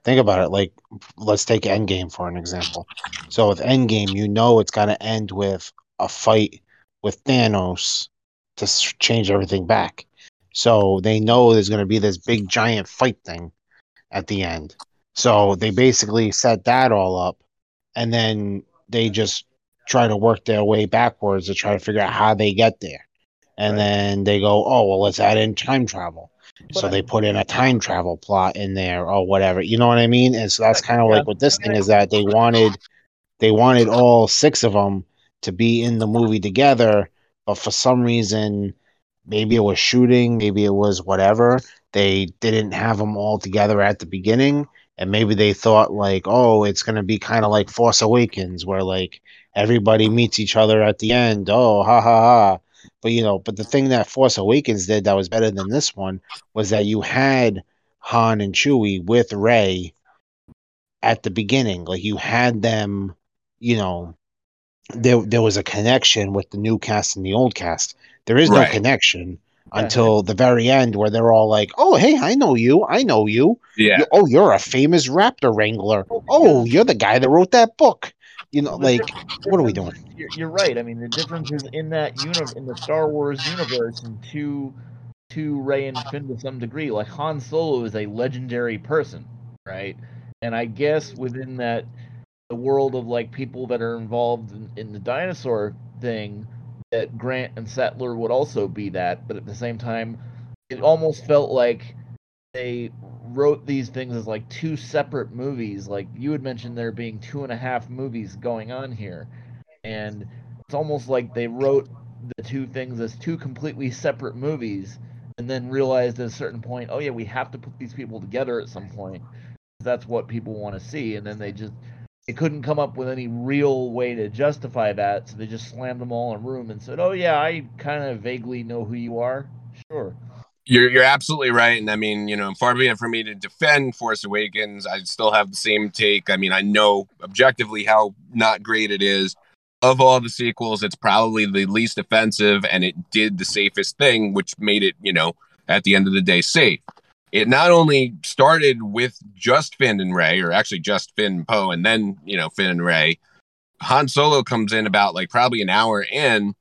Think about it. Like, let's take Endgame for an example. So with Endgame, you know it's got to end with a fight with Thanos to change everything back. So they know there's going to be this big giant fight thing at the end. So they basically set that all up, and then they just try to work their way backwards to try to figure out how they get there. And Right. then they go, oh well, let's add in time travel. But so I- they put in a time travel plot in there or whatever. You know what I mean? And so that's kind of Yeah. like what this thing is that they wanted they wanted all six of them to be in the movie together, but for some reason maybe it was shooting, maybe it was whatever, they didn't have them all together at the beginning and maybe they thought like, "Oh, it's going to be kind of like Force Awakens where like everybody meets each other at the end. Oh, ha ha ha." But you know, but the thing that Force Awakens did that was better than this one was that you had Han and Chewie with Rey at the beginning. Like you had them, you know, there there was a connection with the new cast and the old cast. There is no connection until the very end, where they're all like, "Oh, hey, I know you. I know you. Yeah. You- oh, you're a famous raptor wrangler. Oh, oh you're the guy that wrote that book." You know, like, what are we doing? You're, you're right. I mean, the difference is in that uni- in the Star Wars universe, and to to Rey and Finn to some degree, like Han Solo is a legendary person, right? And I guess within that, the world of like people that are involved in, in the dinosaur thing, that Grant and Sattler would also be that, but at the same time, it almost felt like they wrote these things as like two separate movies. Like you had mentioned, there being two and a half movies going on here, and it's almost like they wrote the two things as two completely separate movies, and then realized at a certain point, oh yeah, we have to put these people together at some point. That's what people want to see, and then they just they couldn't come up with any real way to justify that, so they just slammed them all in a room and said, "Oh yeah, I kind of vaguely know who you are." Sure. You're you're absolutely right, and I mean, you know, far be it for me to defend Force Awakens. I still have the same take. I mean, I know objectively how not great it is. Of all the sequels, it's probably the least offensive, and it did the safest thing, which made it, you know, at the end of the day, safe. It not only started with just Finn and Rey, or actually just Finn and Poe, and then you know Finn and Rey. Han Solo comes in about like probably an hour in,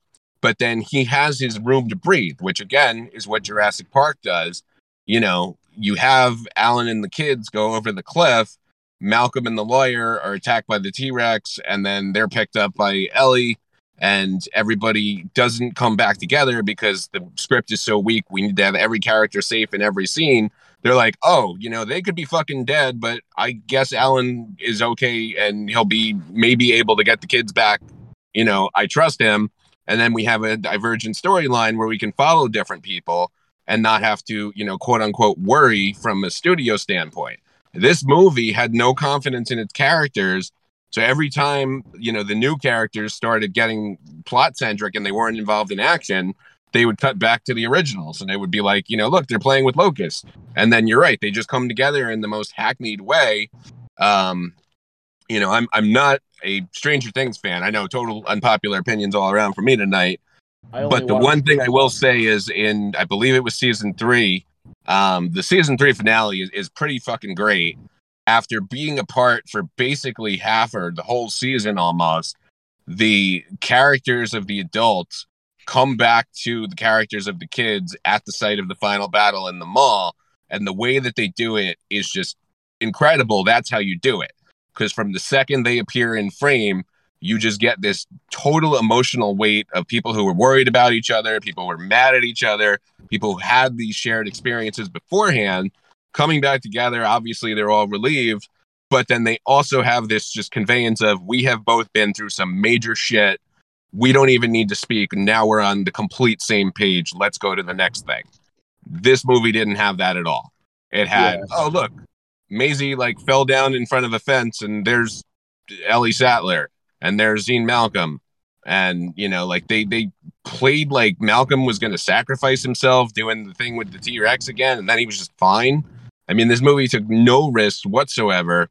but then he has his room to breathe, which again is what Jurassic Park does. You know, you have Alan and the kids go over the cliff. Malcolm and the lawyer are attacked by the T Rex, and then they're picked up by Ellie, and everybody doesn't come back together because the script is so weak. We need to have every character safe in every scene. They're like, oh, you know, they could be fucking dead, but I guess Alan is okay and he'll be maybe able to get the kids back. You know, I trust him and then we have a divergent storyline where we can follow different people and not have to you know quote unquote worry from a studio standpoint. This movie had no confidence in its characters. So every time you know the new characters started getting plot centric and they weren't involved in action they would cut back to the originals and they would be like you know look they're playing with locust. And then you're right they just come together in the most hackneyed way. Um you know i'm i'm not a stranger things fan i know total unpopular opinions all around for me tonight but the one thing I will say is in I believe it was season three, um, the season three finale is, is pretty fucking great. After being apart for basically half or the whole season almost, the characters of the adults come back to the characters of the kids at the site of the final battle in the mall. And the way that they do it is just incredible. That's how you do it. Because from the second they appear in frame, you just get this total emotional weight of people who were worried about each other, people who were mad at each other, people who had these shared experiences beforehand coming back together. Obviously, they're all relieved, but then they also have this just conveyance of we have both been through some major shit. We don't even need to speak. Now we're on the complete same page. Let's go to the next thing. This movie didn't have that at all. It had, Yeah. oh, look, Maisie like fell down in front of a fence and there's Ellie Sattler and there's Ian Malcolm. And you know, like they they played like Malcolm was gonna sacrifice himself doing the thing with the T Rex again, and then he was just fine. I mean, this movie took no risks whatsoever.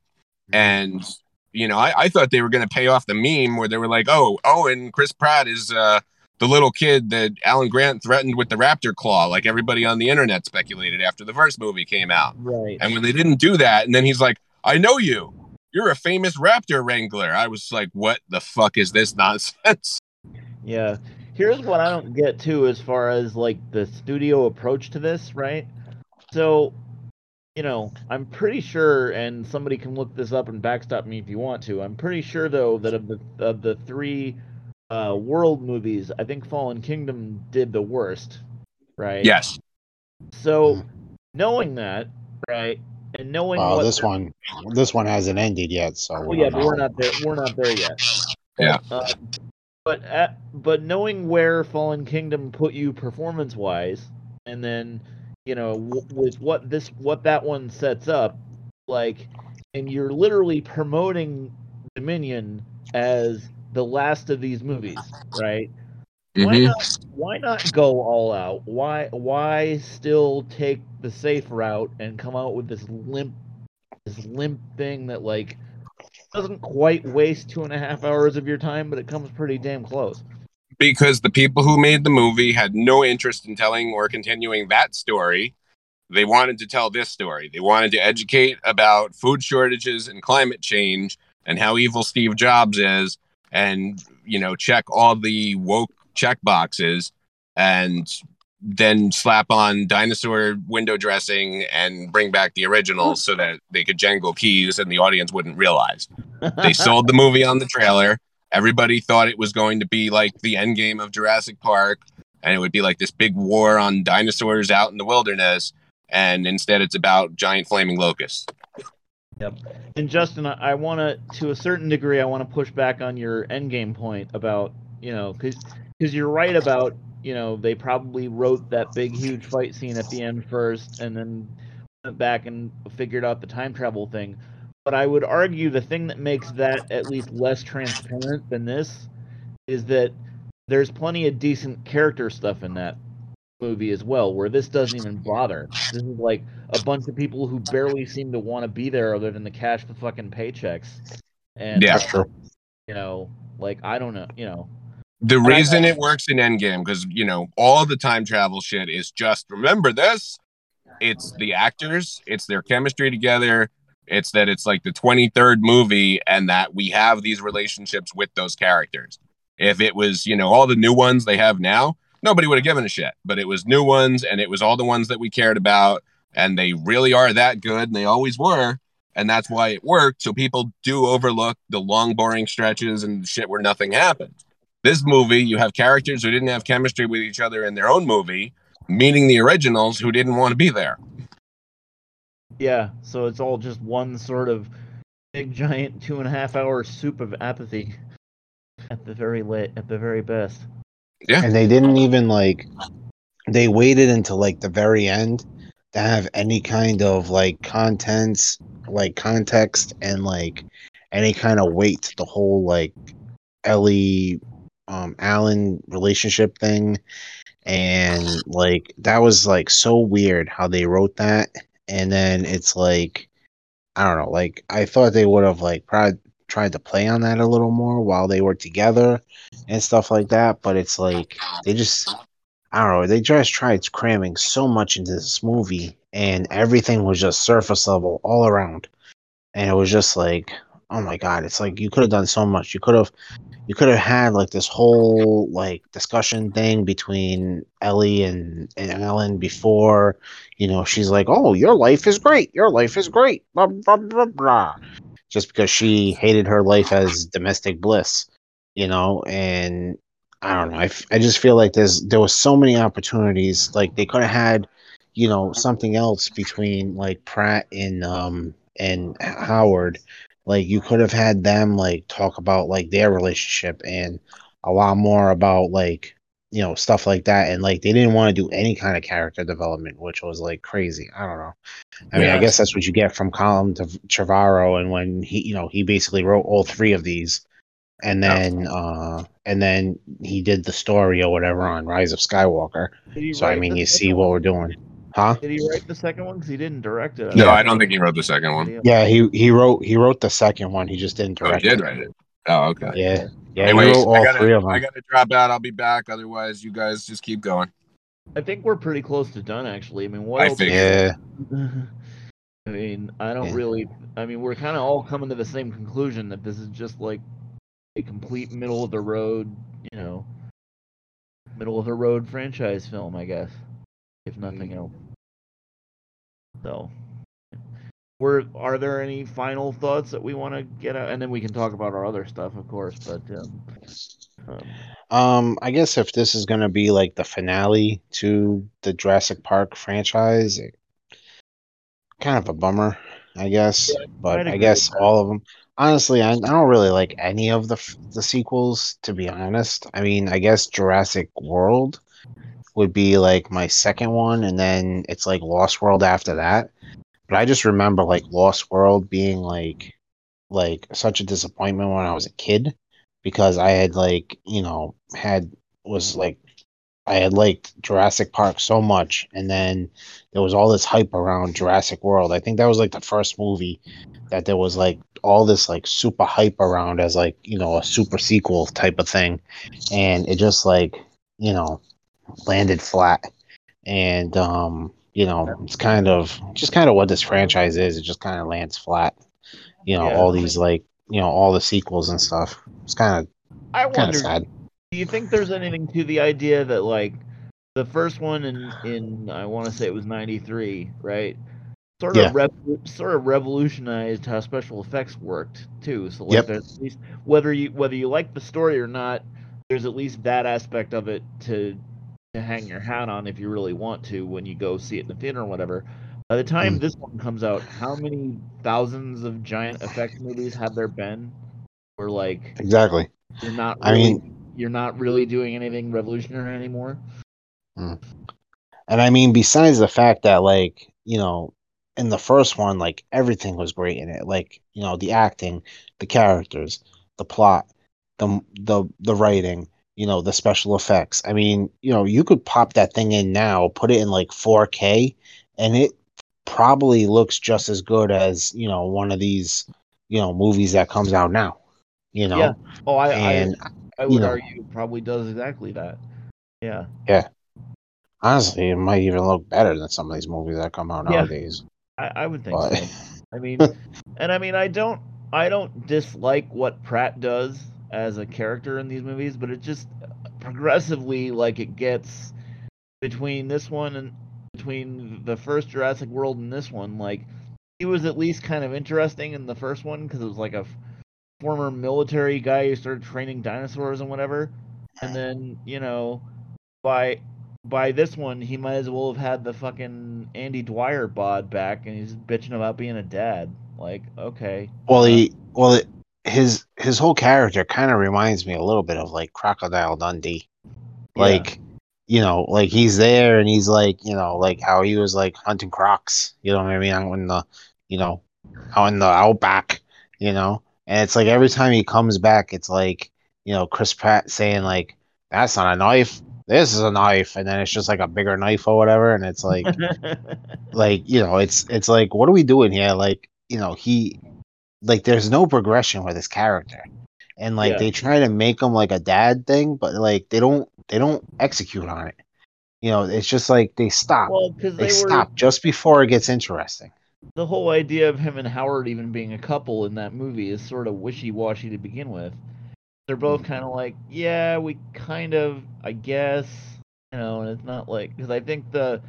And you know, I, I thought they were gonna pay off the meme where they were like, Oh, oh, and Chris Pratt is uh the little kid that Alan Grant threatened with the raptor claw, like everybody on the internet speculated after the first movie came out. right. And when they didn't do that, and then he's like, I know you. You're a famous raptor wrangler. I was like, what the fuck is this nonsense? Yeah. Here's what I don't get too as far as like the studio approach to this, right? So, you know, I'm pretty sure and somebody can look this up and backstop me if you want to. I'm pretty sure though that of the of the 3 uh world movies, I think Fallen Kingdom did the worst, right? Yes. So, knowing that, right? And knowing Uh, what this one, this one hasn't ended yet, so Well, yeah, but we're not there. We're not there yet. Yeah. Uh, but at, but knowing where Fallen Kingdom put you performance wise, and then you know w- with what this what that one sets up, like, and you're literally promoting Dominion as the last of these movies, right? Why Mhm. not? Why not go all out? Why why still take the safe route and come out with this limp, this limp thing that like doesn't quite waste two and a half hours of your time, but it comes pretty damn close. because the people who made the movie had no interest in telling or continuing that story. They wanted to tell this story. They wanted to educate about food shortages and climate change and how evil Steve Jobs is and, you know, check all the woke check boxes and then slap on dinosaur window dressing and bring back the originals so that they could jangle keys and the audience wouldn't realize. They sold the movie on the trailer. Everybody thought it was going to be like the end game of Jurassic Park and it would be like this big war on dinosaurs out in the wilderness. And instead, it's about giant flaming locusts. Yep. And Justin, I, I want to, to a certain degree, I want to push back on your endgame point about, you know, because because you're right about, you know, they probably wrote that big, huge fight scene at the end first, and then went back and figured out the time travel thing. But I would argue the thing that makes that at least less transparent than this is that there's plenty of decent character stuff in that movie as well, where this doesn't even bother. This is like a bunch of people who barely seem to want to be there other than to cash the fucking paychecks. And Yeah. That's true. you know, like I don't know, you know. The I- reason it works in Endgame, because you know, all the time travel shit is just remember this. It's the actors, it's their chemistry together, it's that it's like the 23rd movie, and that we have these relationships with those characters. If it was, you know, all the new ones they have now, nobody would have given a shit. But it was new ones, and it was all the ones that we cared about, and they really are that good, and they always were. And that's why it worked. So people do overlook the long, boring stretches and shit where nothing happened. This movie, you have characters who didn't have chemistry with each other in their own movie, meeting the originals who didn't want to be there. Yeah, so it's all just one sort of big giant two and a half hour soup of apathy at the very late at the very best. And they didn't even like they waited until like the very end to have any kind of like contents like context and like any kind of weight to the whole like ellie um alan relationship thing. And like that was like so weird how they wrote that. And then it's like i don't know like i thought they would have like probably tried to play on that a little more while they were together and stuff like that. But it's like they just I don't know, they just tried cramming so much into this movie and everything was just surface level all around. And it was just like, oh my god, it's like you could have done so much. You could have you could have had like this whole like discussion thing between Ellie and, and Alan before, you know, she's like, Oh, your life is great, your life is great, blah blah blah blah just because she hated her life as domestic bliss you know? And i don't know I, f- I just feel like there's there was so many opportunities like they could have had you know something else between like pratt and um and howard. Like you could have had them like talk about like their relationship and a lot more about like you know stuff like that. And like they didn't want to do any kind of character development which was like crazy. I don't know i mean i guess that's what you get from colin to trevorrow and when he you know he basically wrote all three of these and Yeah. then uh and then he did the story or whatever on rise of skywalker so i mean you second see what we're doing huh Did he write the second one? Because he didn't direct it. No, Yeah. I don't think he wrote the second one. yeah he he wrote he wrote the second one he just didn't Oh, he direct did it. write it. Oh, okay. yeah yeah Anyways, he wrote I all gotta, three of them I gotta drop out. I'll be back. Otherwise, you guys just keep going. I think we're pretty close to done, actually. I mean, what I else? figured. yeah I mean, I don't Yeah. really. I mean, we're kind of all coming to the same conclusion that this is just like a complete middle of the road, you know, middle of the road franchise film, I guess, if nothing else. So, were are there any final thoughts that we want to get out, and then we can talk about our other stuff, of course. But um, um, Um, I guess if this is gonna be like the finale to the Jurassic Park franchise, it- kind of a bummer, I guess. but I'd I guess all of them. Honestly, I, I don't really like any of the the sequels, to be honest. I mean, I guess Jurassic World would be like my second one, and then it's like Lost World after that. But I just remember like Lost World being like like such a disappointment when I was a kid because I had like, you know, had was like I had liked Jurassic Park so much and then there was all this hype around Jurassic World. I think that was like the first movie that there was like all this like super hype around as like you know a super sequel type of thing, and it just like you know landed flat, and um you know it's kind of just kind of what this franchise is. It just kind of lands flat. You know Yeah. all these like you know all the sequels and stuff. It's kind of kind wonder. sad. Do you think there's anything to the idea that like the first one in in I want to say it was '93, right? Sort Yeah. of rev- sort of revolutionized how special effects worked too. So like Yep. there's at least whether you whether you like the story or not, there's at least that aspect of it to to hang your hat on if you really want to when you go see it in the theater or whatever. By the time Mm. this one comes out, how many thousands of giant effects movies have there been? Where like Exactly. you're not I mean- you're not really doing anything revolutionary anymore. Mm. And I mean, besides the fact that, like, you know, in the first one, like, everything was great in it. Like, you know, the acting, the characters, the plot, the the the writing, you know, the special effects. I mean, you know, you could pop that thing in now, put it in like 4K, and it probably looks just as good as, you know, one of these, you know, movies that comes out now. You know, Yeah. Oh, I and I, I would know. argue probably does exactly that. Yeah. Yeah. Honestly, it might even look better than some of these movies that come out Yeah. nowadays. I, I would think But so. I mean, and I mean, I don't, I don't dislike what Pratt does as a character in these movies, but it just progressively, like, it gets between this one and between the first Jurassic World and this one, like, he was at least kind of interesting in the first one because it was like a former military guy who started training dinosaurs and whatever, and then you know, by by this one, he might as well have had the fucking Andy Dwyer bod back, and he's bitching about being a dad. Like, okay, Well, uh, he well it, his his whole character kind of reminds me a little bit of like Crocodile Dundee. Yeah. Like, you know, like he's there and he's like, you know, like how he was like hunting crocs. You know what I mean? Out in the, you know, out in the outback. You know, and it's like every time he comes back, it's like, you know, Chris Pratt saying like, "That's not a knife. This is a knife," and then it's just like a bigger knife or whatever, and it's like. like you know it's it's like what are we doing here like you know he like there's no progression with his character and like Yeah. they try to make him like a dad thing but like they don't they don't execute on it you know it's just like they stop well, because they, they, were stop just before it gets interesting the whole idea of him and Howard even being a couple in that movie is sort of wishy-washy to begin with. They're both kind of like, yeah, we kind of, I guess, you know, and it's not like because I think the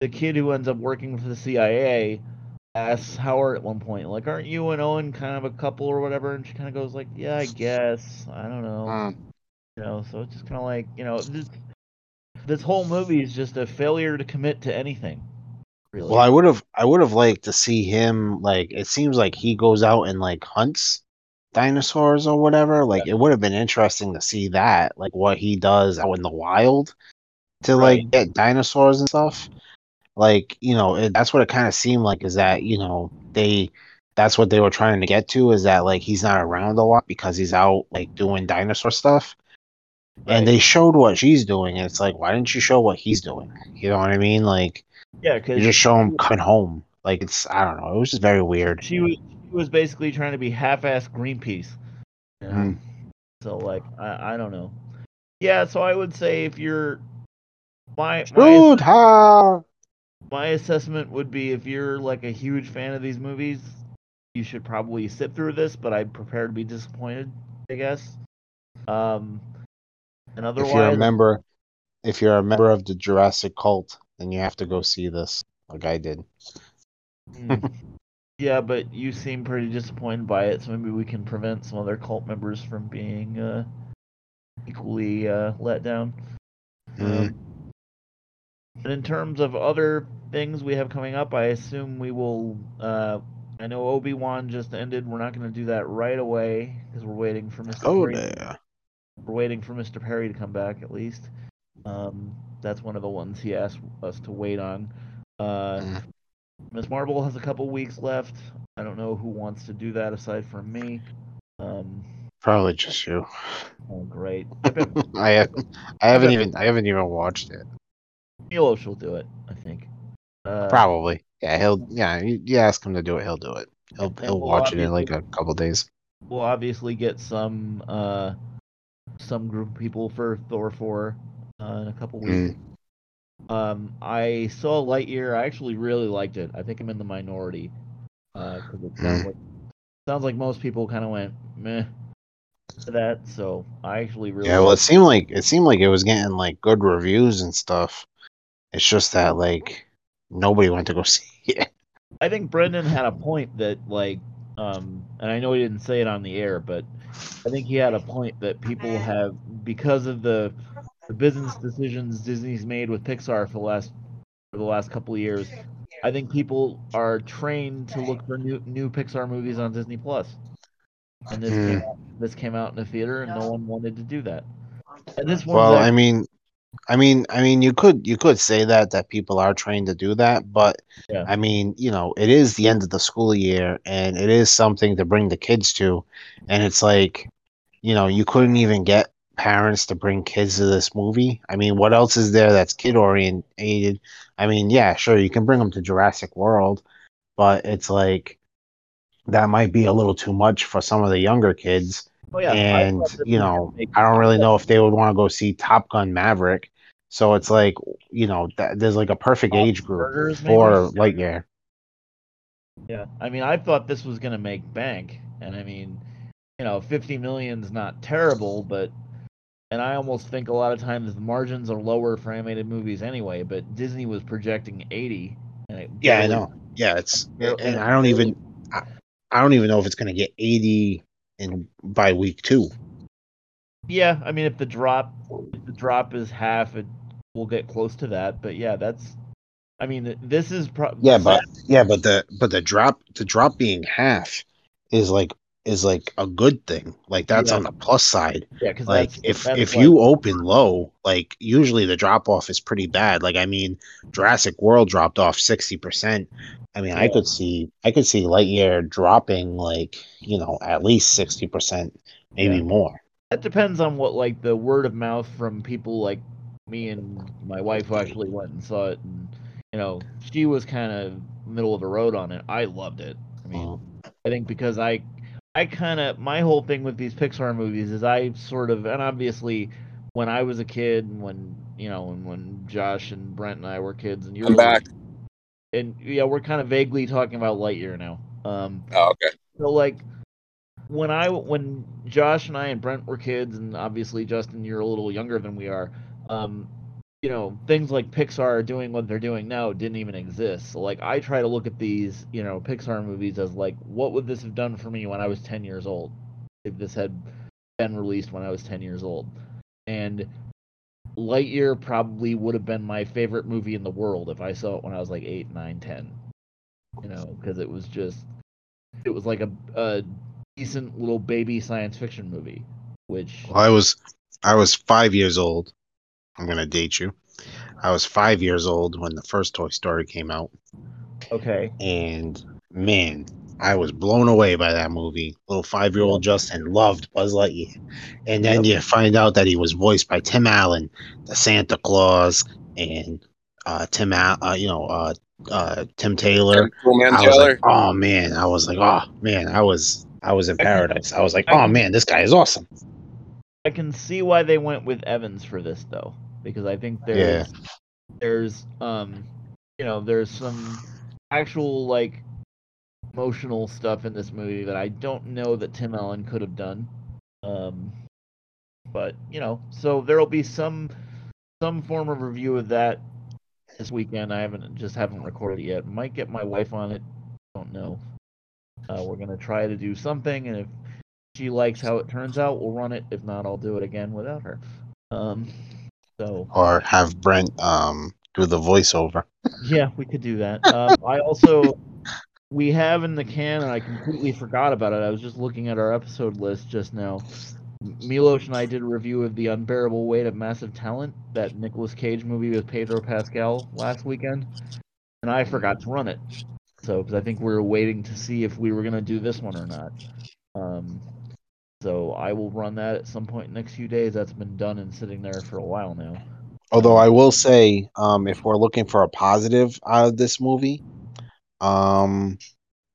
the kid who ends up working for the CIA asks Howard at one point, like, aren't you and Owen kind of a couple or whatever? And she kind of goes like, yeah, I guess, I don't know, Mm. you know. So it's just kind of like, you know, this this whole movie is just a failure to commit to anything. Really. well i would have i would have liked to see him like it seems like he goes out and like hunts dinosaurs or whatever. Like it would have been interesting to see that like what he does out in the wild to like get dinosaurs and stuff. Like you know it, that's what it kind of seemed like is that you know they that's what they were trying to get to is that like he's not around a lot because he's out like doing dinosaur stuff. Right. and they showed what she's doing and it's like why didn't you show what he's doing? You know what i mean? Like yeah, because you just show him coming home like it's i don't know it was just very weird she was she was basically trying to be half-ass Greenpeace. You know? Mm. So like I I don't know. Yeah, so I would say if you're my my, my assessment would be if you're like a huge fan of these movies, you should probably sit through this, but I'm prepared to be disappointed, I guess. Um and if you're a member if you're a member of the jurassic cult then you have to go see this like i did Mm. yeah, but you seem pretty disappointed by it, so maybe we can prevent some other cult members from being uh, equally uh, let down. Mhm. Um, but in terms of other things we have coming up, I assume we will. Uh, I know Obi Wan just ended. We're not going to do that right away because we're waiting for Mr. oh Perry. there We're waiting for Mr. Perry to come back at least. Um, that's one of the ones he asked us to wait on. Uh, Mm. Ms. Marvel has a couple weeks left. I don't know who wants to do that aside from me. Um, probably just you oh, great. I i haven't i haven't even i haven't even watched it Milos will do it. I think. Uh, probably yeah he'll yeah you, you ask him to do it he'll do it He'll he'll we'll watch it in like a couple days. We'll obviously get some uh some group of people for Thor four uh, in a couple weeks. Um, I saw Lightyear. I actually really liked it. I think I'm in the minority because it sounds Mm. like sounds like most people kind of went meh to that. So I actually really Yeah, well, it seemed like it seemed like it was getting like good reviews and stuff. It's just that like nobody went to go see it. I think Brendan had a point that like um and I know he didn't say it on the air, but I think he had a point that people have because of the the business decisions Disney's made with Pixar for the last for the last couple of years. I think people are trained to look for new new Pixar movies on Disney Plus. And this came hmm. out, this came out in the theater and no one wanted to do that. And this one Well, I mean, I mean, I mean, you could you could say that that people are trained to do that, but Yeah. I mean, you know, it is the end of the school year, and it is something to bring the kids to, and it's like, you know, you couldn't even get parents to bring kids to this movie. I mean, what else is there that's kid oriented? I mean, yeah, sure, you can bring them to Jurassic World, but it's like that might be a little too much for some of the younger kids. Oh, yeah, and you know i don't really know if they would want to go see top gun maverick. So it's like you know that there's like a perfect Bob's age group for lightyear. Yeah, I mean, I thought this was gonna make bank, and I mean, you know, fifty million's not terrible, but and I almost think a lot of times the margins are lower for animated movies anyway. But Disney was projecting eighty, and it yeah i know yeah it's barely- and i don't even i don't even know if it's going to get 80 in by week two Yeah, I mean, if the drop, if the drop is half, it will get close to that. But yeah, that's. I mean, this is pro- yeah but yeah but the but the drop the drop being half is like is like a good thing. Like that's Yeah. on the plus side. Yeah, because like that's, if that's if like- you open low like usually the drop off is pretty bad. Like i mean jurassic world dropped off 60% i mean i could see i could see lightyear dropping like you know at least 60% maybe Yeah. more. That depends on what like the word of mouth from people like me and my wife who actually went and saw it and you know she was kind of middle of the road on it. I loved it. I mean Uh, i think because i i kind of my whole thing with these pixar movies is i sort of and obviously when i was a kid and when you know and when josh and brent and i were kids and you're back. and yeah we're kind of vaguely talking about lightyear now um Oh, okay. so like when I when Josh and I and Brent were kids, and obviously Justin, you're a little younger than we are. Um, you know, things like Pixar doing what they're doing now didn't even exist. So like I try to look at these, you know, Pixar movies as like, what would this have done for me when I was 10 years old? If this had been released when I was 10 years old, and Lightyear probably would have been my favorite movie in the world if I saw it when I was like 8, 9, 10. You know, because it was just it was like a, a decent little baby science fiction movie, which well, i was i was five years old i'm gonna date you i was five years old when the first toy story came out okay, and man, I was blown away by that movie. Little five year old Justin loved Buzz Lightyear, and then you find out that he was voiced by Tim Allen, the Santa Claus, and uh, Tim, Al- uh, you know, uh, uh, Tim Taylor. Cool man I was Taylor. like, oh man, I was like, oh man, I was, I was in paradise. I was like, oh man, this guy is awesome. I can see why they went with Evans for this though, because I think there's there's um you know there's some actual like emotional stuff in this movie that I don't know that Tim Allen could have done. Um, but you know, so there'll be some some form of review of that this weekend. I haven't just haven't recorded it yet. Might get my wife on it. Don't know. Uh, we're gonna try to do something, and if she likes how it turns out, we'll run it. If not, I'll do it again without her. Um, so Or have Brent um do the voiceover. yeah, we could do that. Um, I also we have in the can, and I completely forgot about it. I was just looking at our episode list just now. Milos and I did a review of the unbearable weight of massive talent, that Nicolas Cage movie with Pedro Pascal last weekend, and I forgot to run it. So, because I think we were waiting to see if we were gonna do this one or not. Um, so I will run that at some point next few days. That's been done and sitting there for a while now. Although I will say, um, if we're looking for a positive out of this movie, um,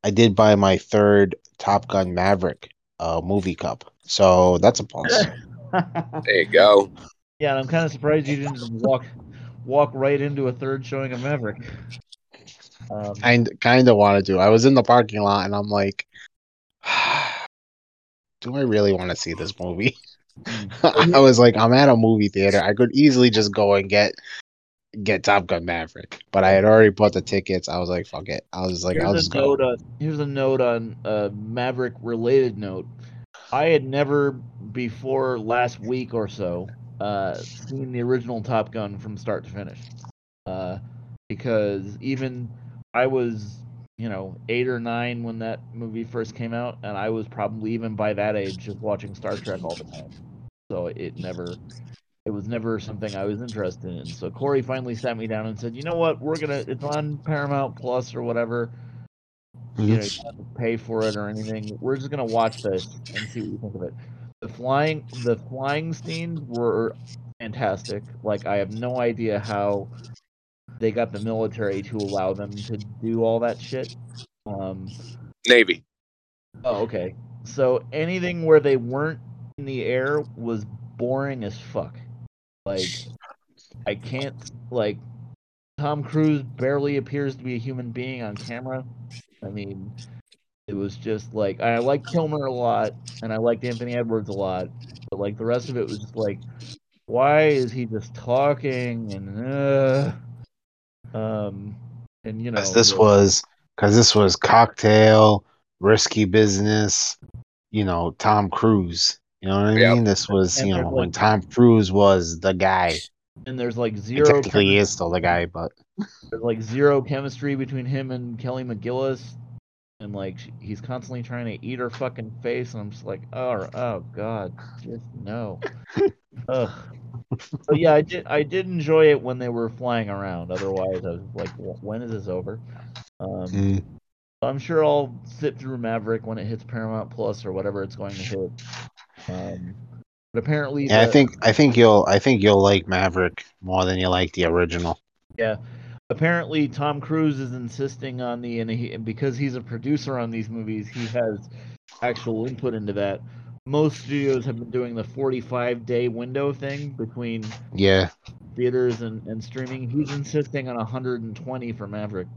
I did buy my third Top Gun Maverick uh, movie cup, so that's a plus. There you go. yeah, and I'm kind of surprised you didn't walk walk right into a third showing of Maverick. Um, kind kind of wanted to. I was in the parking lot and I'm like, do I really want to see this movie? I was like, I'm at a movie theater. I could easily just go and get get Top Gun Maverick, but I had already bought the tickets. I was like, fuck it. I was like, here's I'll just go. on here's a note on a Maverick related note. I had never before last week or so uh, seen the original Top Gun from start to finish, uh, because even I was you know eight or nine when that movie first came out, and I was probably even by that age just watching Star Trek all the time. So it never it was never something I was interested in. So Corey finally sat me down and said, "You know what? We're gonna. It's on Paramount Plus or whatever. You know, you don't have to pay for it or anything. We're just gonna watch this and see what you think of it." The flying, the flying scenes were fantastic. Like I have no idea how they got the military to allow them to do all that shit. Um, Navy. Oh, okay. So anything where they weren't in the air was boring as fuck. Like, I can't like. Tom Cruise barely appears to be a human being on camera. I mean, it was just like I liked Kilmer a lot, and I liked Anthony Edwards a lot, but like the rest of it was just like, why is he just talking and uh, um, and you know, Because this was because this was cocktail, risky business. You know, Tom Cruise. You know what I Yep. mean? This was And you know like- when Tom Cruise was the guy. and there's like And zero. technically, he is still the guy, but there's like zero chemistry between him and Kelly McGillis, and like he's constantly trying to eat her fucking face, and I'm just like, oh, oh god, just no. Ugh. But yeah, I did. I did enjoy it when they were flying around. Otherwise, I was like, when is this over? Um, mm, I'm sure I'll sit through Maverick when it hits Paramount Plus or whatever it's going to hit. Um, but apparently, yeah, I think I think you'll I think you'll like Maverick more than you like the original. Yeah. Apparently, Tom Cruise is insisting on the and, he, and because he's a producer on these movies, he has actual input into that. Most studios have been doing the 45 day window thing between Yeah, theaters and, and streaming. He's insisting on 120 for Maverick.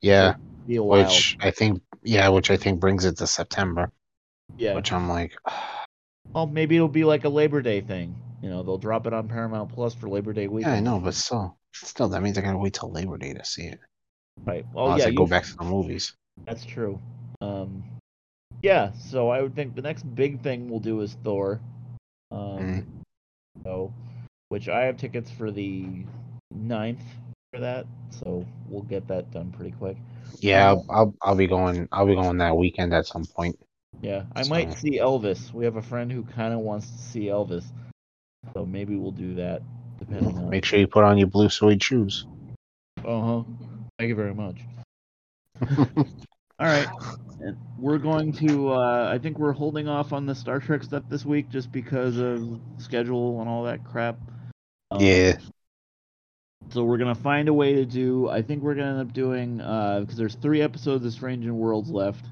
yeah, which I think yeah, which I think brings it to September. yeah. Which I'm like, Well, maybe it'll be like a Labor Day thing. You know, they'll drop it on Paramount Plus for Labor Day yeah. I know, but still, still that means I gotta wait till Labor Day to see it. Right. Well, Unless yeah. I go back to the movies. That's true. Um, yeah, so I would think the next big thing we'll do is Thor. Um, Mm. so, which I have tickets for the 9th for that, so we'll get that done pretty quick. Yeah, Uh, I'll, I'll be going. I'll be going that weekend at some point. Yeah, I might see Elvis. We have a friend who kind of wants to see Elvis, so maybe we'll do that. Depending on. Make sure you put on your blue suede shoes. Uh huh. Thank you very much. All right. We're going to, uh, I think we're holding off on the Star Trek stuff this week just because of schedule and all that crap. Um, yeah, So we're going to find a way to do, I think we're going to end up doing, because there's three episodes of Strange New Worlds left.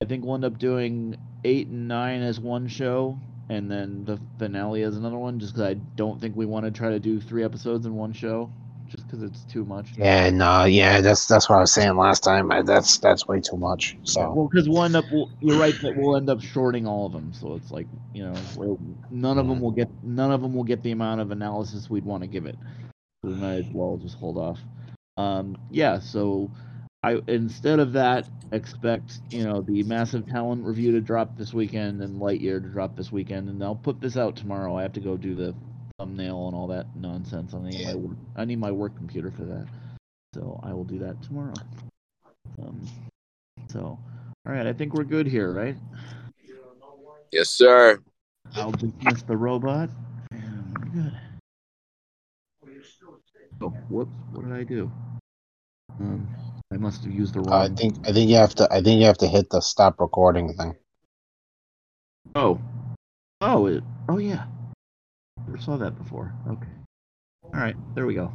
I think we'll end up doing eight and nine as one show, and then the finale as another one, just because I don't think we want to try to do three episodes in one show, just because it's too much. yeah, no, yeah. That's that's what I was saying last time. I, that's that's way too much. So Well, because we'll end up, we'll, you're right that we'll end up shorting all of them. So it's like, you know, none of them will get, none of them will get the amount of analysis we'd want to give it. We might as well just hold off. Um, yeah. So, I instead of that, expect you know the massive talent review to drop this weekend and Lightyear to drop this weekend, and I'll put this out tomorrow. I have to go do the thumbnail and all that nonsense. I need my work, I need my work computer for that, so I will do that tomorrow. Um, so. All right, I think we're good here, right? Yes, sir. I'll dismiss the robot. And we're good. Oh, whoops! What did I do? Um, I must have used the wrong. Uh, I think I think you have to I think you have to hit the stop recording thing. Oh, oh, it. Oh yeah. Never saw that before. Okay. All right, there we go.